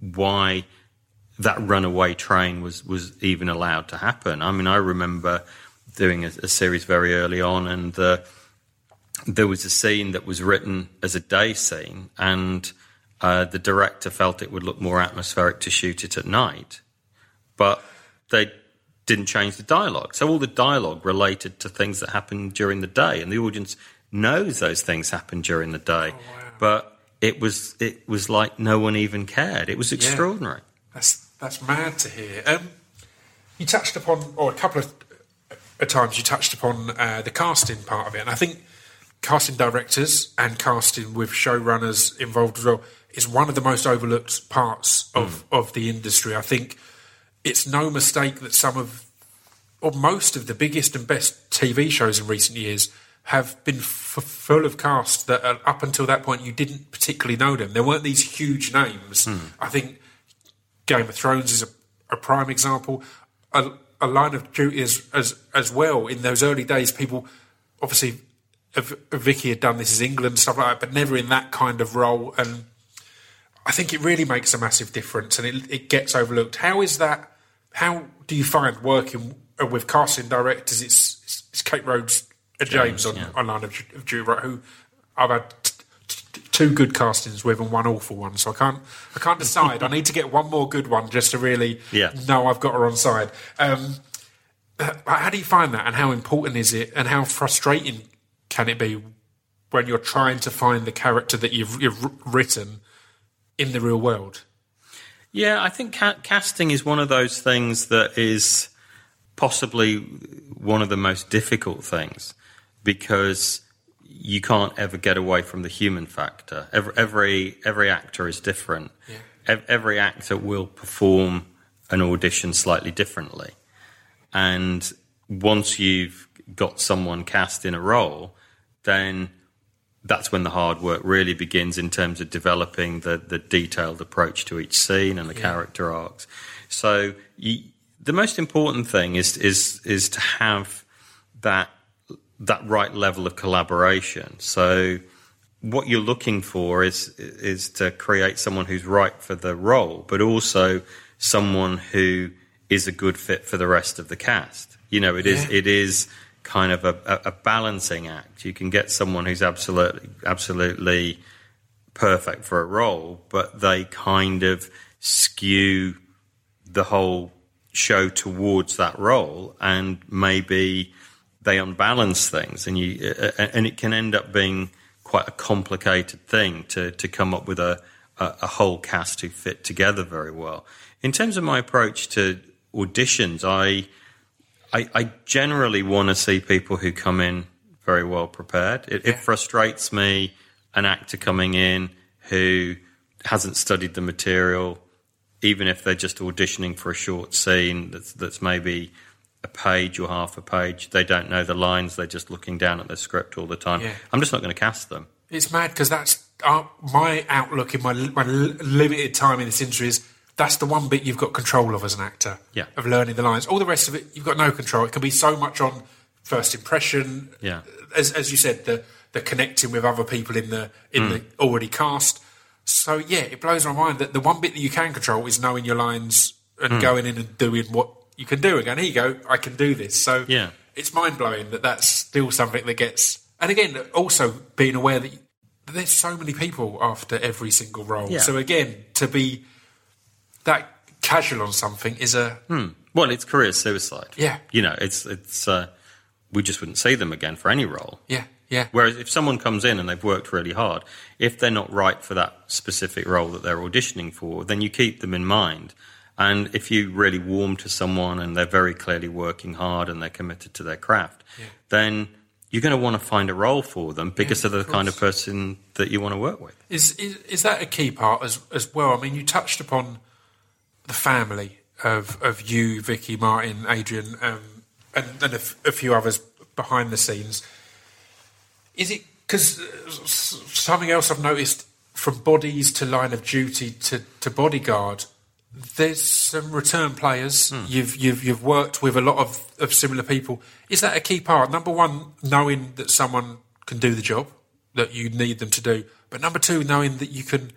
why that runaway train was was even allowed to happen. I mean, I remember doing a, a series very early on, and the there was a scene that was written as a day scene, and uh, the director felt it would look more atmospheric to shoot it at night, but they didn't change the dialogue. So all the dialogue related to things that happened during the day, and the audience knows those things happen during the day, but it was it was like no one even cared. It was extraordinary.
That's that's mad to hear. Um, you touched upon, or a couple of at times you touched upon uh, the casting part of it, and I think casting directors and casting with showrunners involved as well is one of the most overlooked parts of, of the industry. I think it's no mistake that some of, or most of the biggest and best TV shows in recent years have been f- full of cast that uh, up until that point you didn't particularly know them. There weren't these huge names. I think Game of Thrones is a, a prime example. A, a line of duty as, as as well. In those early days, people obviously V- Vicky had done This Is England stuff like that, but never in that kind of role. And I think it really makes a massive difference, and it, it gets overlooked. How is that? How do you find working with casting directors? It's, it's, it's Kate Rhodes, uh, James, on, on line of, of Duty, right, who I've had two good castings with and one awful one, so I can't I can't decide. I need to get one more good one just to really
Yeah.
know I've got her on side. Um, uh, how do you find that, and how important is it, and how frustrating can it be when you're trying to find the character that you've, you've written in the real world?
Yeah, I think ca- casting is one of those things that is possibly one of the most difficult things because you can't ever get away from the human factor. Every every, every actor is different. Ev- every actor will perform an audition slightly differently, and once you've got someone cast in a role, then that's when the hard work really begins in terms of developing the, the detailed approach to each scene and the character arcs. So you, the most important thing is is is to have that that right level of collaboration. So what you're looking for is is to create someone who's right for the role, but also someone who is a good fit for the rest of the cast. You know, it is
Yeah.
it is kind of a, a, balancing act. You can get someone who's absolutely absolutely perfect for a role, but they kind of skew the whole show towards that role, and maybe they unbalance things, and you and it can end up being quite a complicated thing to to come up with a, a whole cast who fit together very well. In terms of my approach to auditions, I I, I generally want to see people who come in very well prepared. It, it frustrates me an actor coming in who hasn't studied the material, even if they're just auditioning for a short scene that's, that's maybe a page or half a page. They don't know the lines. They're just looking down at the script all the time.
Yeah.
I'm just not going to cast them.
It's mad because that's uh, my outlook in my, my limited time in this industry is that's the one bit you've got control of as an actor.
Yeah.
Of learning the lines. All the rest of it, you've got no control. It can be so much on first impression.
Yeah.
As, as you said, the the connecting with other people in the in the mm. already cast. So yeah, it blows my mind that the one bit that you can control is knowing your lines and mm. going in and doing what you can do. And going, here you go, I can do this. So
Yeah.
it's mind blowing that that's still something that gets. And again, also being aware that there's so many people after every single role.
Yeah.
So again, to be that casual on something is a
Well, it's career suicide.
Yeah.
You know, it's, it's, uh, we just wouldn't see them again for any role.
yeah, yeah,
Whereas if someone comes in and they've worked really hard, if they're not right for that specific role that they're auditioning for, then you keep them in mind. And if you really warm to someone and they're very clearly working hard and they're committed to their craft, then you're going to want to find a role for them because
Yeah,
they're
of
the kind of person that you want to work with.
Is, is is that a key part as as well? I mean, you touched upon the family of of you, Vicky, Martin, Adrian, um, and, and a, f- a few others behind the scenes. Is it because something else I've noticed from bodies to line of duty to, to bodyguard? There's some return players. You've you've you've worked with a lot of, of similar people. Is that a key part? Number one, knowing that someone can do the job that you need them to do. But number two, knowing that you can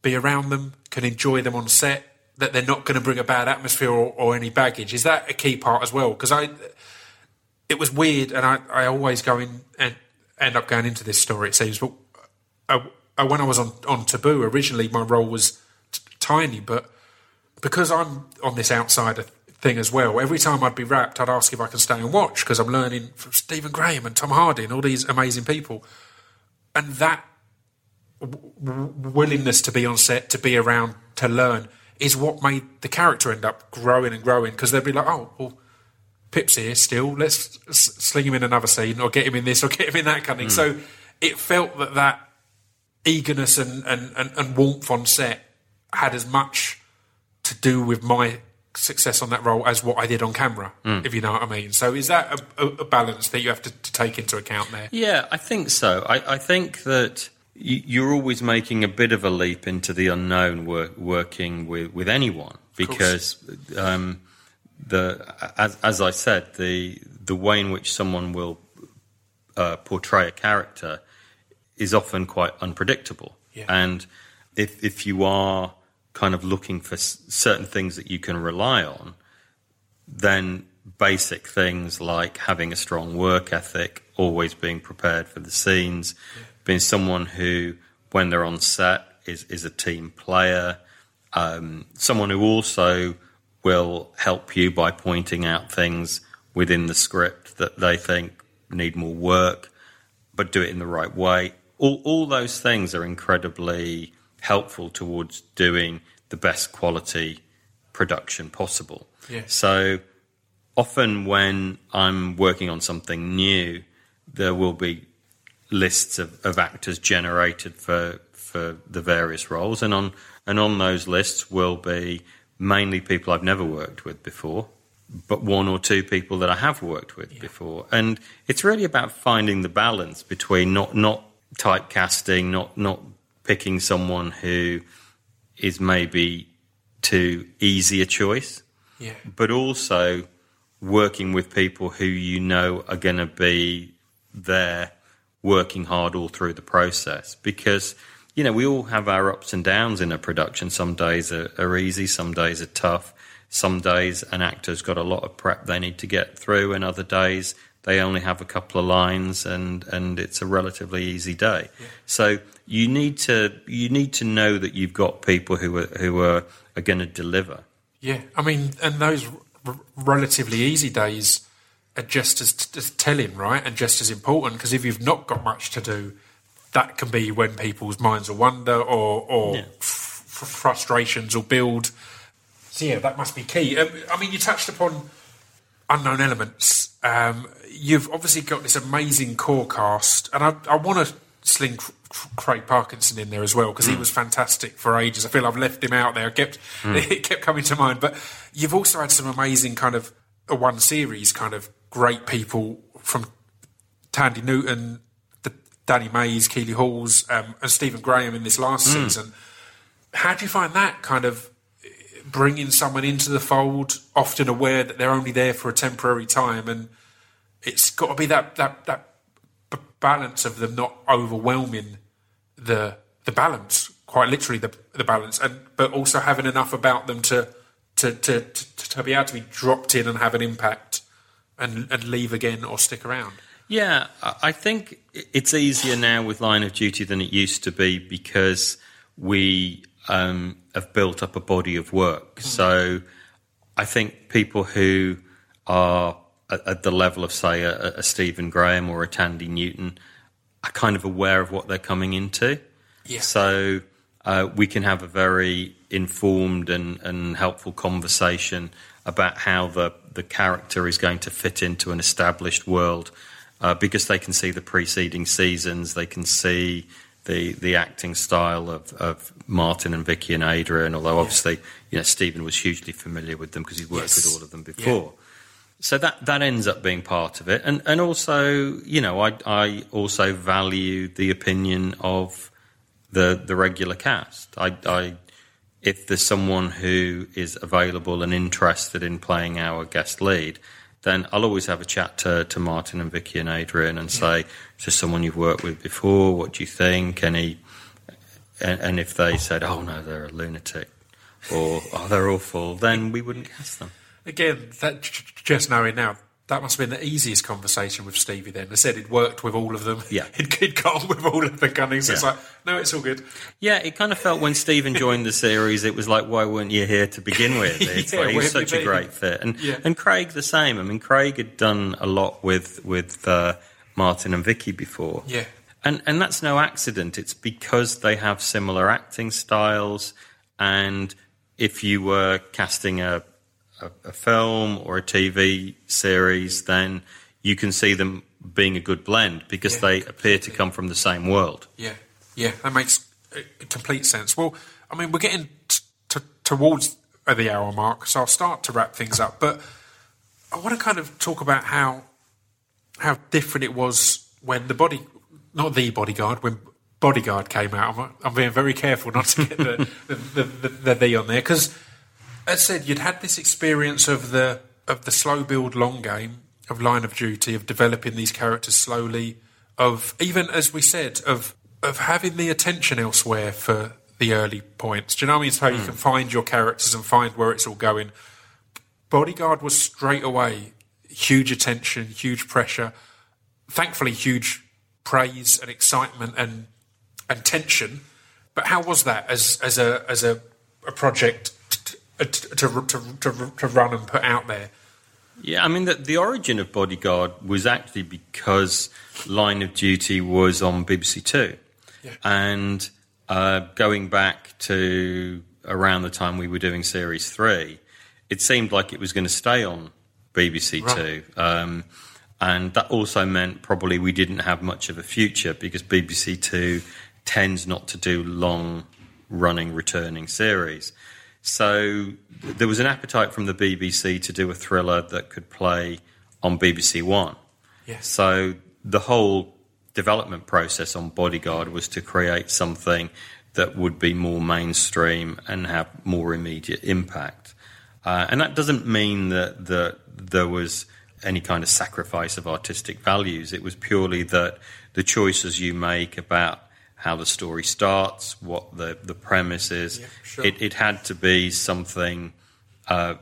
be around them, can enjoy them on set, that they're not going to bring a bad atmosphere or, or any baggage. Is that a key part as well? Because I, it was weird, and I, I always go in and end up going into this story. It seems, but uh, uh, when I was on on Taboo originally, my role was t- tiny, but because I'm on this outsider thing as well, every time I'd be wrapped, I'd ask if I can stay and watch because I'm learning from Stephen Graham and Tom Hardy and all these amazing people, and that willingness to be on set, to be around, to learn is what made the character end up growing and growing because they'd be like, oh, well, Pip's here still. Let's s- sling him in another scene or get him in this or get him in that kind of thing. Hmm. So it felt that that eagerness and, and, and, and warmth on set had as much to do with my success on that role as what I did on camera, hmm. if you know what I mean. So is that a, a, balance that you have to, to take into account there?
Yeah, I think so. I, I think that you're always making a bit of a leap into the unknown work, working with, with anyone because um, the as, as I said, the the way in which someone will uh, portray a character is often quite unpredictable.
Yeah.
And if if you are kind of looking for s- certain things that you can rely on, then basic things like having a strong work ethic, always being prepared for the scenes, being someone who, when they're on set, is, is a team player, um, someone who also will help you by pointing out things within the script that they think need more work, but do it in the right way. All, all those things are incredibly helpful towards doing the best quality production possible.
Yeah.
So often when I'm working on something new, there will be lists of, of actors generated for for the various roles, and on and on those lists will be mainly people I've never worked with before, but one or two people that I have worked with before, and it's really about finding the balance between not not typecasting, not not picking someone who is maybe too easy a choice
Yeah.
but also working with people who you know are going to be there working hard all through the process because you know we all have our ups and downs in a production. Some days are, are easy some days are tough. Some days an actor's got a lot of prep they need to get through and other days they only have a couple of lines and and it's a relatively easy day. So you need to you need to know that you've got people who are who are, are going to deliver.
Yeah, I mean, and those r- relatively easy days are just as, as telling, right, and just as important. Because if you've not got much to do, that can be when people's minds will wander or or
Yeah.
f- f- frustrations will build. So yeah, that must be key. Um, I mean, you touched upon unknown elements. Um, you've obviously got this amazing core cast, and I, I want to sling Cr- Cr- Craig Parkinson in there as well because he was fantastic for ages. I feel I've left him out there. I kept it kept coming to mind, but you've also had some amazing kind of a one series kind of great people from Thandie Newton, the Danny Mays, Keeley Hawes, um, and Stephen Graham in this last season. How do you find that kind of bringing someone into the fold, often aware that they're only there for a temporary time, and it's got to be that that that b- balance of them not overwhelming the the balance, quite literally the the balance, and but also having enough about them to to to to, to be able to be dropped in and have an impact, and and leave again or stick around.
Yeah, I think it's easier now with Line of Duty than it used to be because we um, have built up a body of work. So I think people who are at, at the level of, say, a, a Stephen Graham or a Thandie Newton are kind of aware of what they're coming into.
Yeah.
So uh, we can have a very informed and, and helpful conversation about how the, the character is going to fit into an established world uh, because they can see the preceding seasons, they can see the the acting style of, of Martin and Vicky and Adrian, although obviously you know Stephen was hugely familiar with them because he'd worked
Yes.
with all of them before. So that that ends up being part of it, and and also you know I I also value the opinion of the the regular cast. I, I if there's someone who is available and interested in playing our guest lead, then I'll always have a chat to, to Martin and Vicky and Adrian and say, "Is this someone you've worked with before? What do you think?" Any and, and if they said, "Oh no, they're a lunatic," or "Oh, they're awful," then we wouldn't cast them.
Again, that just knowing now that must have been the easiest conversation with Stevie then. They said he'd worked with all of them.
Yeah.
He'd, he'd got on with all of the Gunnings. It's like, no, it's all good.
Yeah, it kind of felt when Stephen joined the series, it was like, why weren't you here to begin with? It's
Yeah,
like, he was such a great fit, and
Yeah.
and Craig the same. I mean, Craig had done a lot with with uh, Martin and Vicky before.
Yeah.
and and that's no accident. It's because they have similar acting styles, and if you were casting a a, a film or a TV series, then you can see them being a good blend because
Yeah,
they appear to come from the same world.
Yeah, yeah, that makes uh, complete sense. Well, I mean, we're getting t- t- towards the hour mark, so I'll start to wrap things up. But I want to kind of talk about how how different it was when the body, not the bodyguard, when bodyguard came out. I'm, I'm being very careful not to get the the, the, the, the the on there because, as I said, you'd had this experience of the of the slow build, long game of Line of Duty, of developing these characters slowly, of even as we said, of of having the attention elsewhere for the early points. Do you know what I mean? So you hmm. can find your characters and find where it's all going. Bodyguard was straight away huge attention, huge pressure. Thankfully, huge praise and excitement and and tension. But how was that as as a as a, a project to, to, to, to run and put out there?
Yeah, I mean, the, the origin of Bodyguard was actually because Line of Duty was on BBC Two.
Yeah.
And uh, going back to around the time we were doing Series 3, it seemed like it was going to stay on BBC
Right.
Two. Um, and that also meant probably we didn't have much of a future because BBC Two tends not to do long running returning series. So there was an appetite from the BBC to do a thriller that could play on BBC One.
Yes.
So the whole development process on Bodyguard was to create something that would be more mainstream and have more immediate impact. Uh, and that doesn't mean that, that there was any kind of sacrifice of artistic values. It was purely that the choices you make about how the story starts, what the, the premise is,
Yeah, sure.
it, it had to be something uh,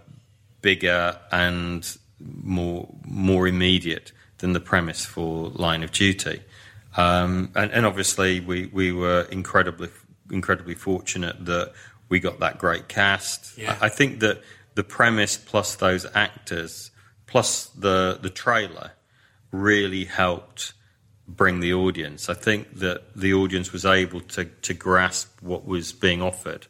bigger and more more immediate than the premise for Line of Duty. Um, and, and obviously, we, we were incredibly incredibly fortunate that we got that great cast.
Yeah.
I, I think that the premise plus those actors plus the the trailer really helped bring the audience. I think that the audience was able to, to grasp what was being offered,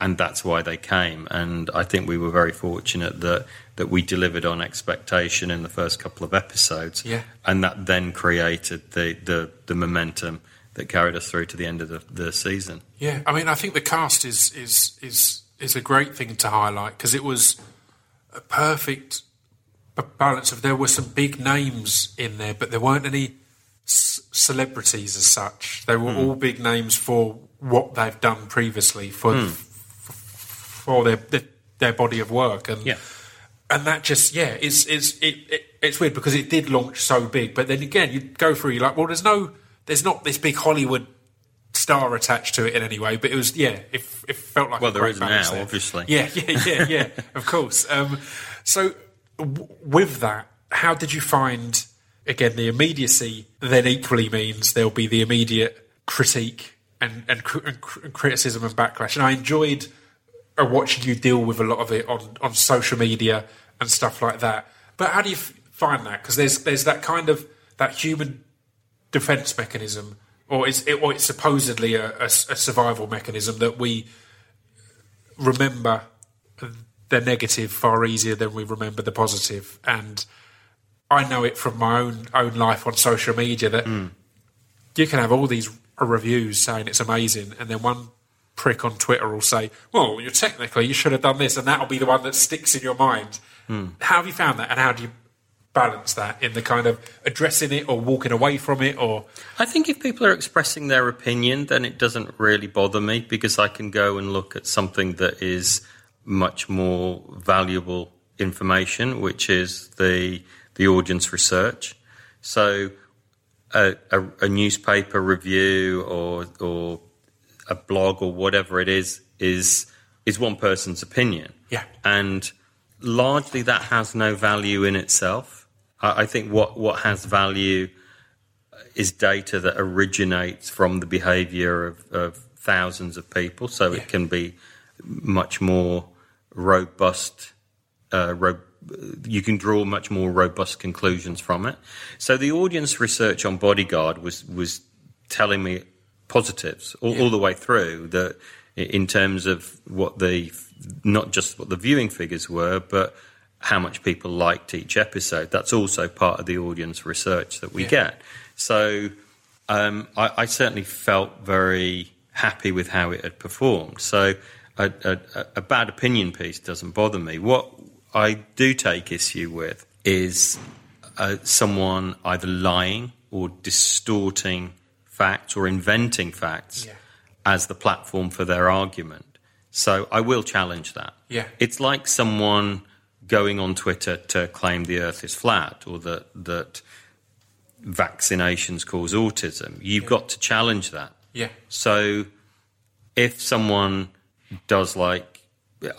and that's why they came. And I think we were very fortunate that, that we delivered on expectation in the first couple of episodes,
Yeah.
and that then created the, the, the momentum that carried us through to the end of the, the season.
Yeah, I mean, I think the cast is is is is a great thing to highlight because it was a perfect balance of there were some big names in there, but there weren't any c- celebrities as such. They were
Hmm.
all big names for what they've done previously for
Hmm.
f- for their, their their body of work, and
Yeah.
and that just yeah, it's it's it, it, it's weird because it did launch so big, but then again, you go through, you're like, well, there's no, there's not this big Hollywood star attached to it in any way, but it was yeah, it, it felt like
Well, there is now,
there.
obviously.
Yeah, yeah, yeah, yeah, of course. Um, so w- with that, how did you find again the immediacy? Then equally means there'll be the immediate critique and and, and, criticism and backlash, and I enjoyed uh, watching you deal with a lot of it on, on social media and stuff like that. But how do you find that? Because there's there's that kind of that human defense mechanism, or it's it, or it's supposedly a survival mechanism that we remember the negative far easier than we remember the positive. And I know it from my own own life on social media that mm. you can have all these reviews saying it's amazing, and then one prick on Twitter will say, "Well, you're technically you should have done this," and that'll be the one that sticks in your mind. Mm. How have you found that, and how do you balance that in the kind of addressing it or walking away from it, or?
I think if people are expressing their opinion, then it doesn't really bother me because I can go and look at something that is much more valuable information, which is the the audience research. So, a, a, a newspaper review or or a blog or whatever it is is is one person's opinion.
Yeah.
and largely that has no value in itself. I, I think what, what has value is data that originates from the behavior of, of thousands of people. So
Yeah.
it can be much more robust. Uh, ro- you can draw much more robust conclusions from it. So the audience research on Bodyguard was was telling me positives all, all the way through. That in terms of what the not just what the viewing figures were, but how much people liked each episode. That's also part of the audience research that we
Yeah.
get. So um, I, I certainly felt very happy with how it had performed. So a, a, a bad opinion piece doesn't bother me. What I do take issue with is uh, someone either lying or distorting facts or inventing facts
Yeah.
as the platform for their argument. So I will challenge that.
Yeah.
It's like someone going on Twitter to claim the earth is flat or that, that vaccinations cause autism. You've got to challenge that.
Yeah.
So if someone does like,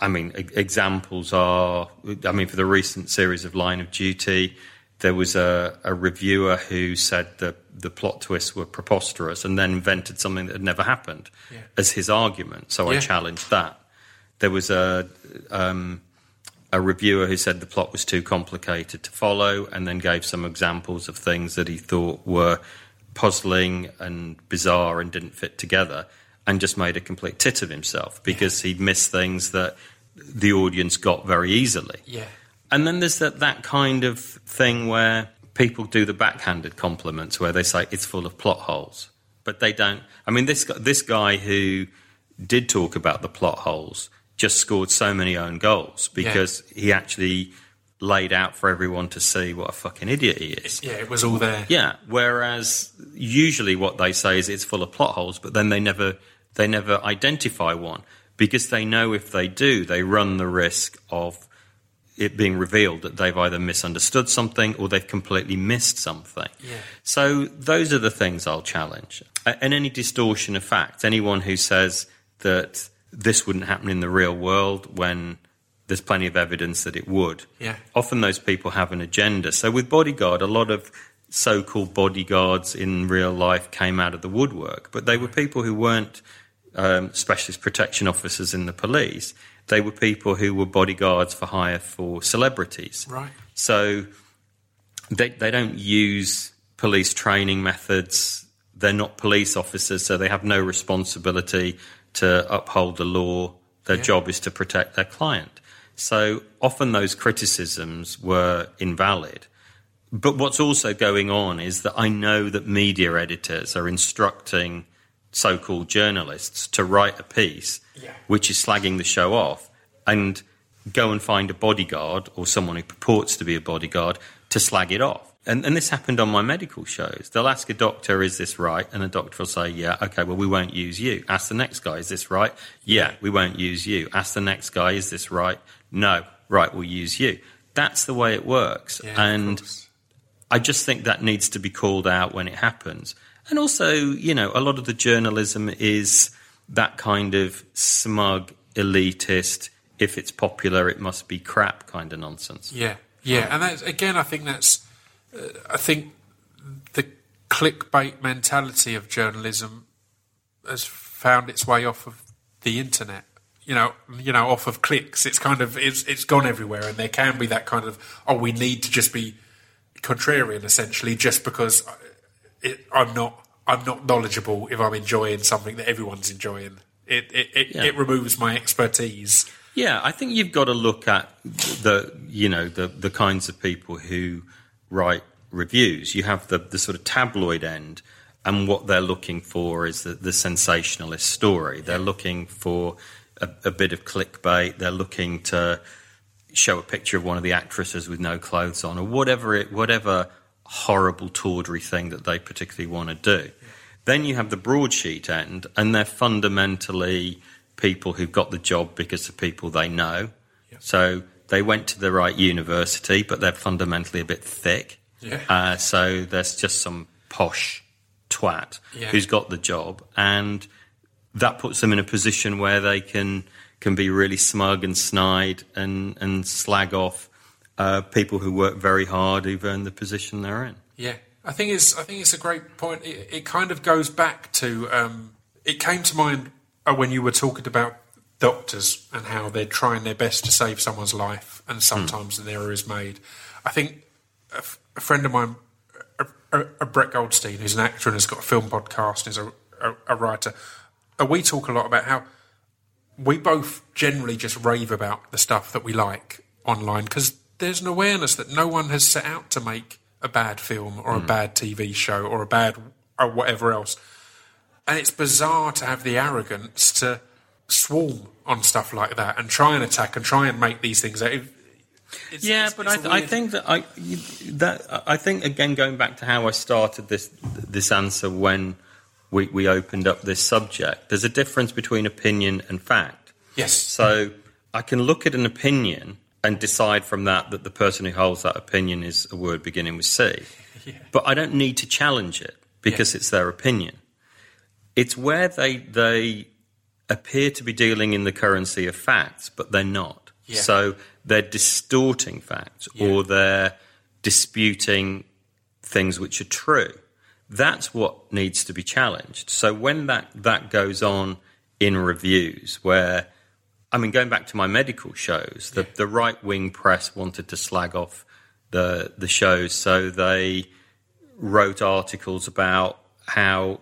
I mean, examples are, I mean, for the recent series of Line of Duty, there was a, a reviewer who said that the plot twists were preposterous and then invented something that had never happened
Yeah.
as his argument. So I challenged that. There was a, um, a reviewer who said the plot was too complicated to follow and then gave some examples of things that he thought were puzzling and bizarre and didn't fit together and just made a complete tit of himself because he'd missed things that the audience got very easily.
Yeah.
And then there's that, that kind of thing where people do the backhanded compliments where they say it's full of plot holes. But they don't. I mean, this, this guy who did talk about the plot holes just scored so many own goals because he actually laid out for everyone to see what a fucking idiot he is.
Yeah, it was all there.
Yeah. Whereas usually what they say is it's full of plot holes, but then they never they never identify one because they know if they do, they run the risk of it being revealed that they've either misunderstood something or they've completely missed something.
Yeah.
So those are the things I'll challenge. And any distortion of fact, anyone who says that this wouldn't happen in the real world when there's plenty of evidence that it would.
Yeah.
Often those people have an agenda. So with Bodyguard, a lot of so-called bodyguards in real life came out of the woodwork, but they were people who weren't um, specialist protection officers in the police. They were people who were bodyguards for hire for celebrities.
Right.
So they they don't use police training methods. They're not police officers, so they have no responsibility to uphold the law. Their
Yeah.
job is to protect their client. So often those criticisms were invalid. But what's also going on is that I know that media editors are instructing so called journalists to write a piece
Yeah.
which is slagging the show off and go and find a bodyguard or someone who purports to be a bodyguard to slag it off. And, and this happened on my medical shows. They'll ask a doctor, is this right? And the doctor will say, yeah, okay, well, we won't use you. Ask the next guy, is this right? Yeah, we won't use you. Ask the next guy, is this right? No, right, we'll use you. That's the way it works.
Yeah,
and. I just think that needs to be called out when it happens. And also, you know, a lot of the journalism is that kind of smug, elitist, if it's popular, it must be crap kind of nonsense.
Yeah, yeah, and that's again. I think that's. Uh, I think the clickbait mentality of journalism has found its way off of the internet. You know, you know, off of clicks. It's kind of it's it's gone everywhere, and there can be that kind of oh, we need to just be contrarian essentially, just because it, I'm not I'm not knowledgeable if I'm enjoying something that everyone's enjoying. It it it,
Yeah.
it removes my expertise.
Yeah, I think you've got to look at the you know the the kinds of people who write reviews. You have the the sort of tabloid end, and what they're looking for is the, the sensationalist story. They're looking for a, a bit of clickbait. They're looking to show a picture of one of the actresses with no clothes on, or whatever it whatever horrible tawdry thing that they particularly want to do. Then you have the broadsheet end, and they're fundamentally people who've got the job because of people they know. So they went to the right university, but they're fundamentally a bit thick.
Yeah.
Uh, so there's just some posh twat
Yeah.
who's got the job, and that puts them in a position where they can can be really smug and snide and and slag off uh, people who work very hard who've earned the position they're in.
Yeah, I think it's I think it's a great point. It, it kind of goes back to um, it came to mind uh, when you were talking about doctors and how they're trying their best to save someone's life, and sometimes an error is made. I think a, f- a friend of mine, a, a, a Brett Goldstein, who's an actor and has got a film podcast, and is a, a, a writer. Uh, we talk a lot about how we both generally just rave about the stuff that we like online because there's an awareness that no one has set out to make a bad film or a hmm. bad TV show or a bad or whatever else. And it's bizarre to have the arrogance to swarm on stuff like that and try and attack and try and make these things. It, it's,
Yeah,
it's-
but
it's
I,
a
I
weird-
think that I you- that I think again going back to how I started this this answer when we, we opened up this subject. There's a difference between opinion and fact.
yes,
So I can look at an opinion and decide from that that the person who holds that opinion is a word beginning with C. But I don't need to challenge it because it's their opinion. It's where they they appear to be dealing in the currency of facts, but they're not.
Yeah.
So they're distorting facts or they're disputing things which are true. That's what needs to be challenged. So when that, that goes on in reviews, where, I mean, going back to my medical shows, the, the right wing press wanted to slag off the, the shows, so they wrote articles about how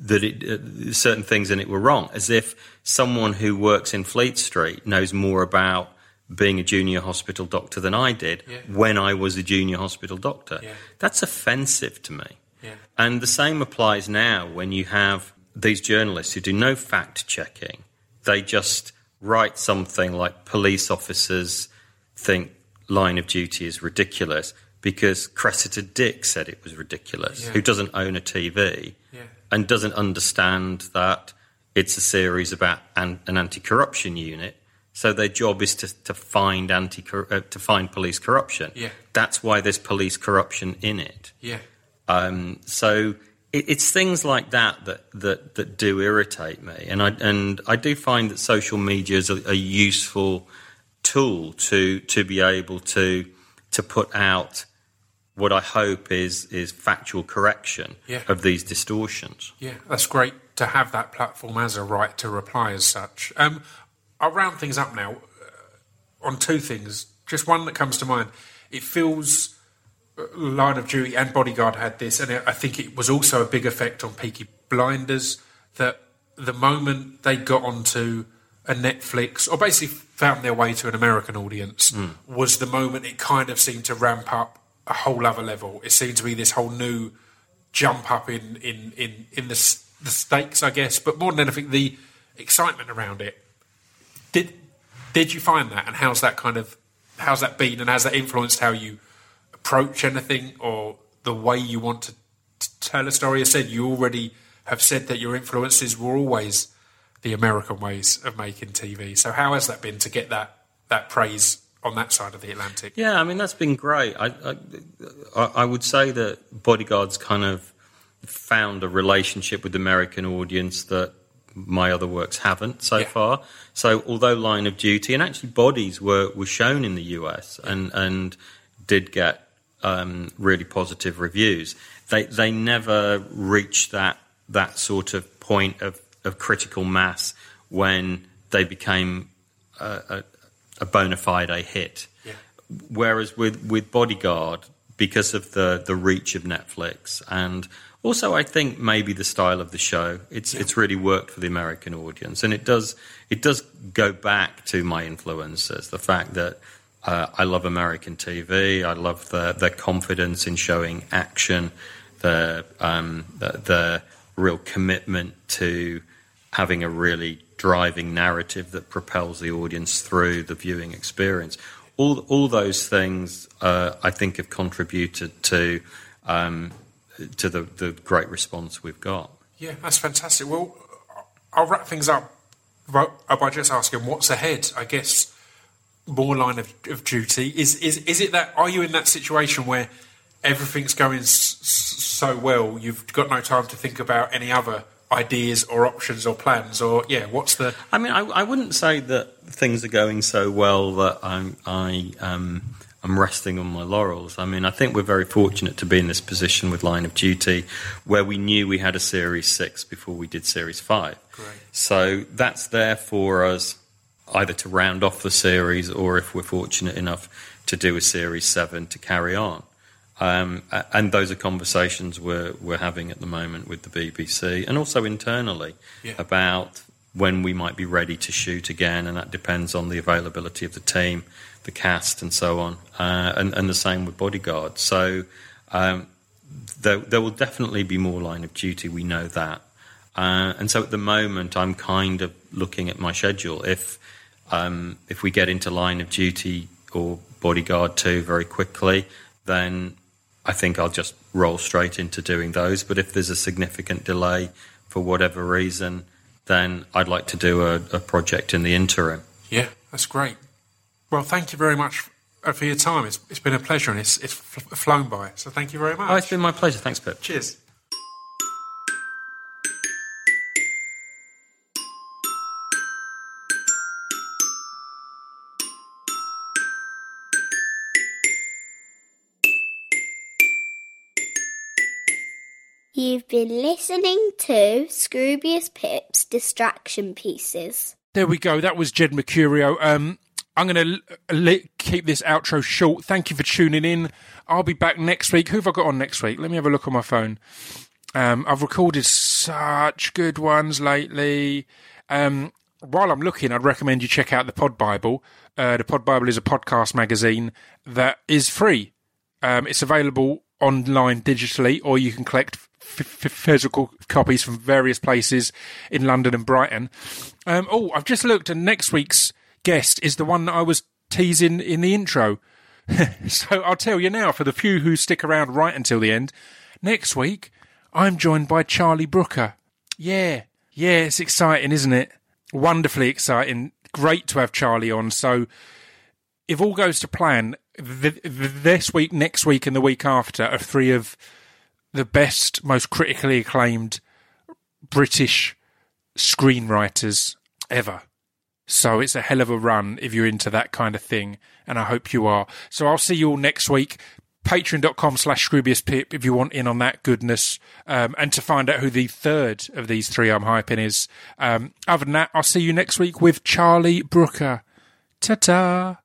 that it, uh, certain things in it were wrong, as if someone who works in Fleet Street knows more about being a junior hospital doctor than I did
Yeah.
when I was a junior hospital doctor.
Yeah.
That's offensive to me.
Yeah.
And the same applies now when you have these journalists who do no fact checking. They just write something like police officers think line of duty is ridiculous because Cressida Dick said it was ridiculous,
Yeah.
who doesn't own a TV
Yeah.
and doesn't understand that it's a series about an, an anti-corruption unit. So their job is to, to find anti uh, to find police corruption.
Yeah.
That's why there's police corruption in it.
yeah,
Um, so it's things like that, that that that do irritate me, and I and I do find that social media is a, a useful tool to to be able to to put out what I hope is is factual correction
Yeah.
of these distortions.
Yeah, that's great to have that platform as a right to reply as such. Um, I'll round things up now uh, on two things. Just one that comes to mind. It feels Line of Duty and Bodyguard had this, and I think it was also a big effect on Peaky Blinders. That the moment they got onto a Netflix, or basically found their way to an American audience, hmm. was the moment it kind of seemed to ramp up a whole other level. It seemed to be this whole new jump up in in in in the the stakes, I guess, but more than anything, the excitement around it. Did did you find that, and how's that kind of how's that been, and has that influenced how you approach anything or the way you want to t- tell a story? I said you already have said that your influences were always the American ways of making TV. So how has that been to get that that praise on that side of the Atlantic?
Yeah, I mean that's been great. I, I I would say that Bodyguards kind of found a relationship with the American audience that my other works haven't so
Yeah.
far. So although Line of Duty and actually Bodies were were shown in the US and and did get um, really positive reviews, they they never reached that that sort of point of, of critical mass when they became a, a, a bona fide a hit.
Yeah.
Whereas with, with Bodyguard, because of the, the reach of Netflix and also I think maybe the style of the show, it's it's really worked for the American audience, and it does it does go back to my influences. The fact that uh, I love American TV, I love the their confidence in showing action, the um, the, the real commitment to having a really driving narrative that propels the audience through the viewing experience. All all those things, uh, I think, have contributed to um, to the, the great response we've got.
Yeah, that's fantastic. Well, I'll wrap things up by, by just asking what's ahead. I guess more line of, of duty is is is it that are you in that situation where everything's going s- s- so well you've got no time to think about any other ideas or options or plans or yeah? What's the
I mean, I, I wouldn't say that things are going so well that I'm I um, I'm resting on my laurels. I mean, I think we're very fortunate to be in this position with Line of Duty, where we knew we had a Series Six before we did Series Five.
Great.
So that's there for us either to round off the series or if we're fortunate enough to do a Series Seven to carry on. Um, and those are conversations we're, we're having at the moment with the BBC and also internally
Yeah.
about when we might be ready to shoot again, and that depends on the availability of the team, the cast, and so on. Uh, and, and the same with Bodyguard. So um, there, there will definitely be more line of duty, we know that. Uh, and so at the moment, I'm kind of looking at my schedule. If um, if we get into line of duty or bodyguard two very quickly, then I think I'll just roll straight into doing those. But if there's a significant delay for whatever reason, then I'd like to do a, a project in the interim.
yeah? That's great. Well, thank you very much uh, for your time. It's, it's been a pleasure and it's it's flown by. So thank you very much.
Oh, it's been my pleasure. Thanks, Pip.
Cheers.
You've been listening to Scroobius Pip's Distraction Pieces.
There we go. That was Jed Mercurio. Um, I'm going to keep this outro short. Thank you for tuning in. I'll be back next week. Who have I got on next week? Let me have a look on my phone. Um, I've recorded such good ones lately. Um, while I'm looking, I'd recommend you check out the Pod Bible. Uh, the Pod Bible is a podcast magazine that is free. Um, it's available online digitally, or you can collect f- physical copies from various places in London and Brighton. Um, oh, I've just looked, and next week's guest is the one that I was teasing in the intro. so I'll tell you now, for the few who stick around right until the end, next week I'm joined by Charlie Brooker. Yeah, yeah, it's exciting, isn't it? Wonderfully exciting. Great to have Charlie on. So if all goes to plan, th- th- this week, next week, and the week after are three of the best, most critically acclaimed British screenwriters ever. So it's a hell of a run if you're into that kind of thing, and I hope you are. So I'll see you all next week. Patreon.com slash Pip if you want in on that goodness, um, and to find out who the third of these three I'm hyping is. Um, other than that, I'll see you next week with Charlie Brooker. Ta ta.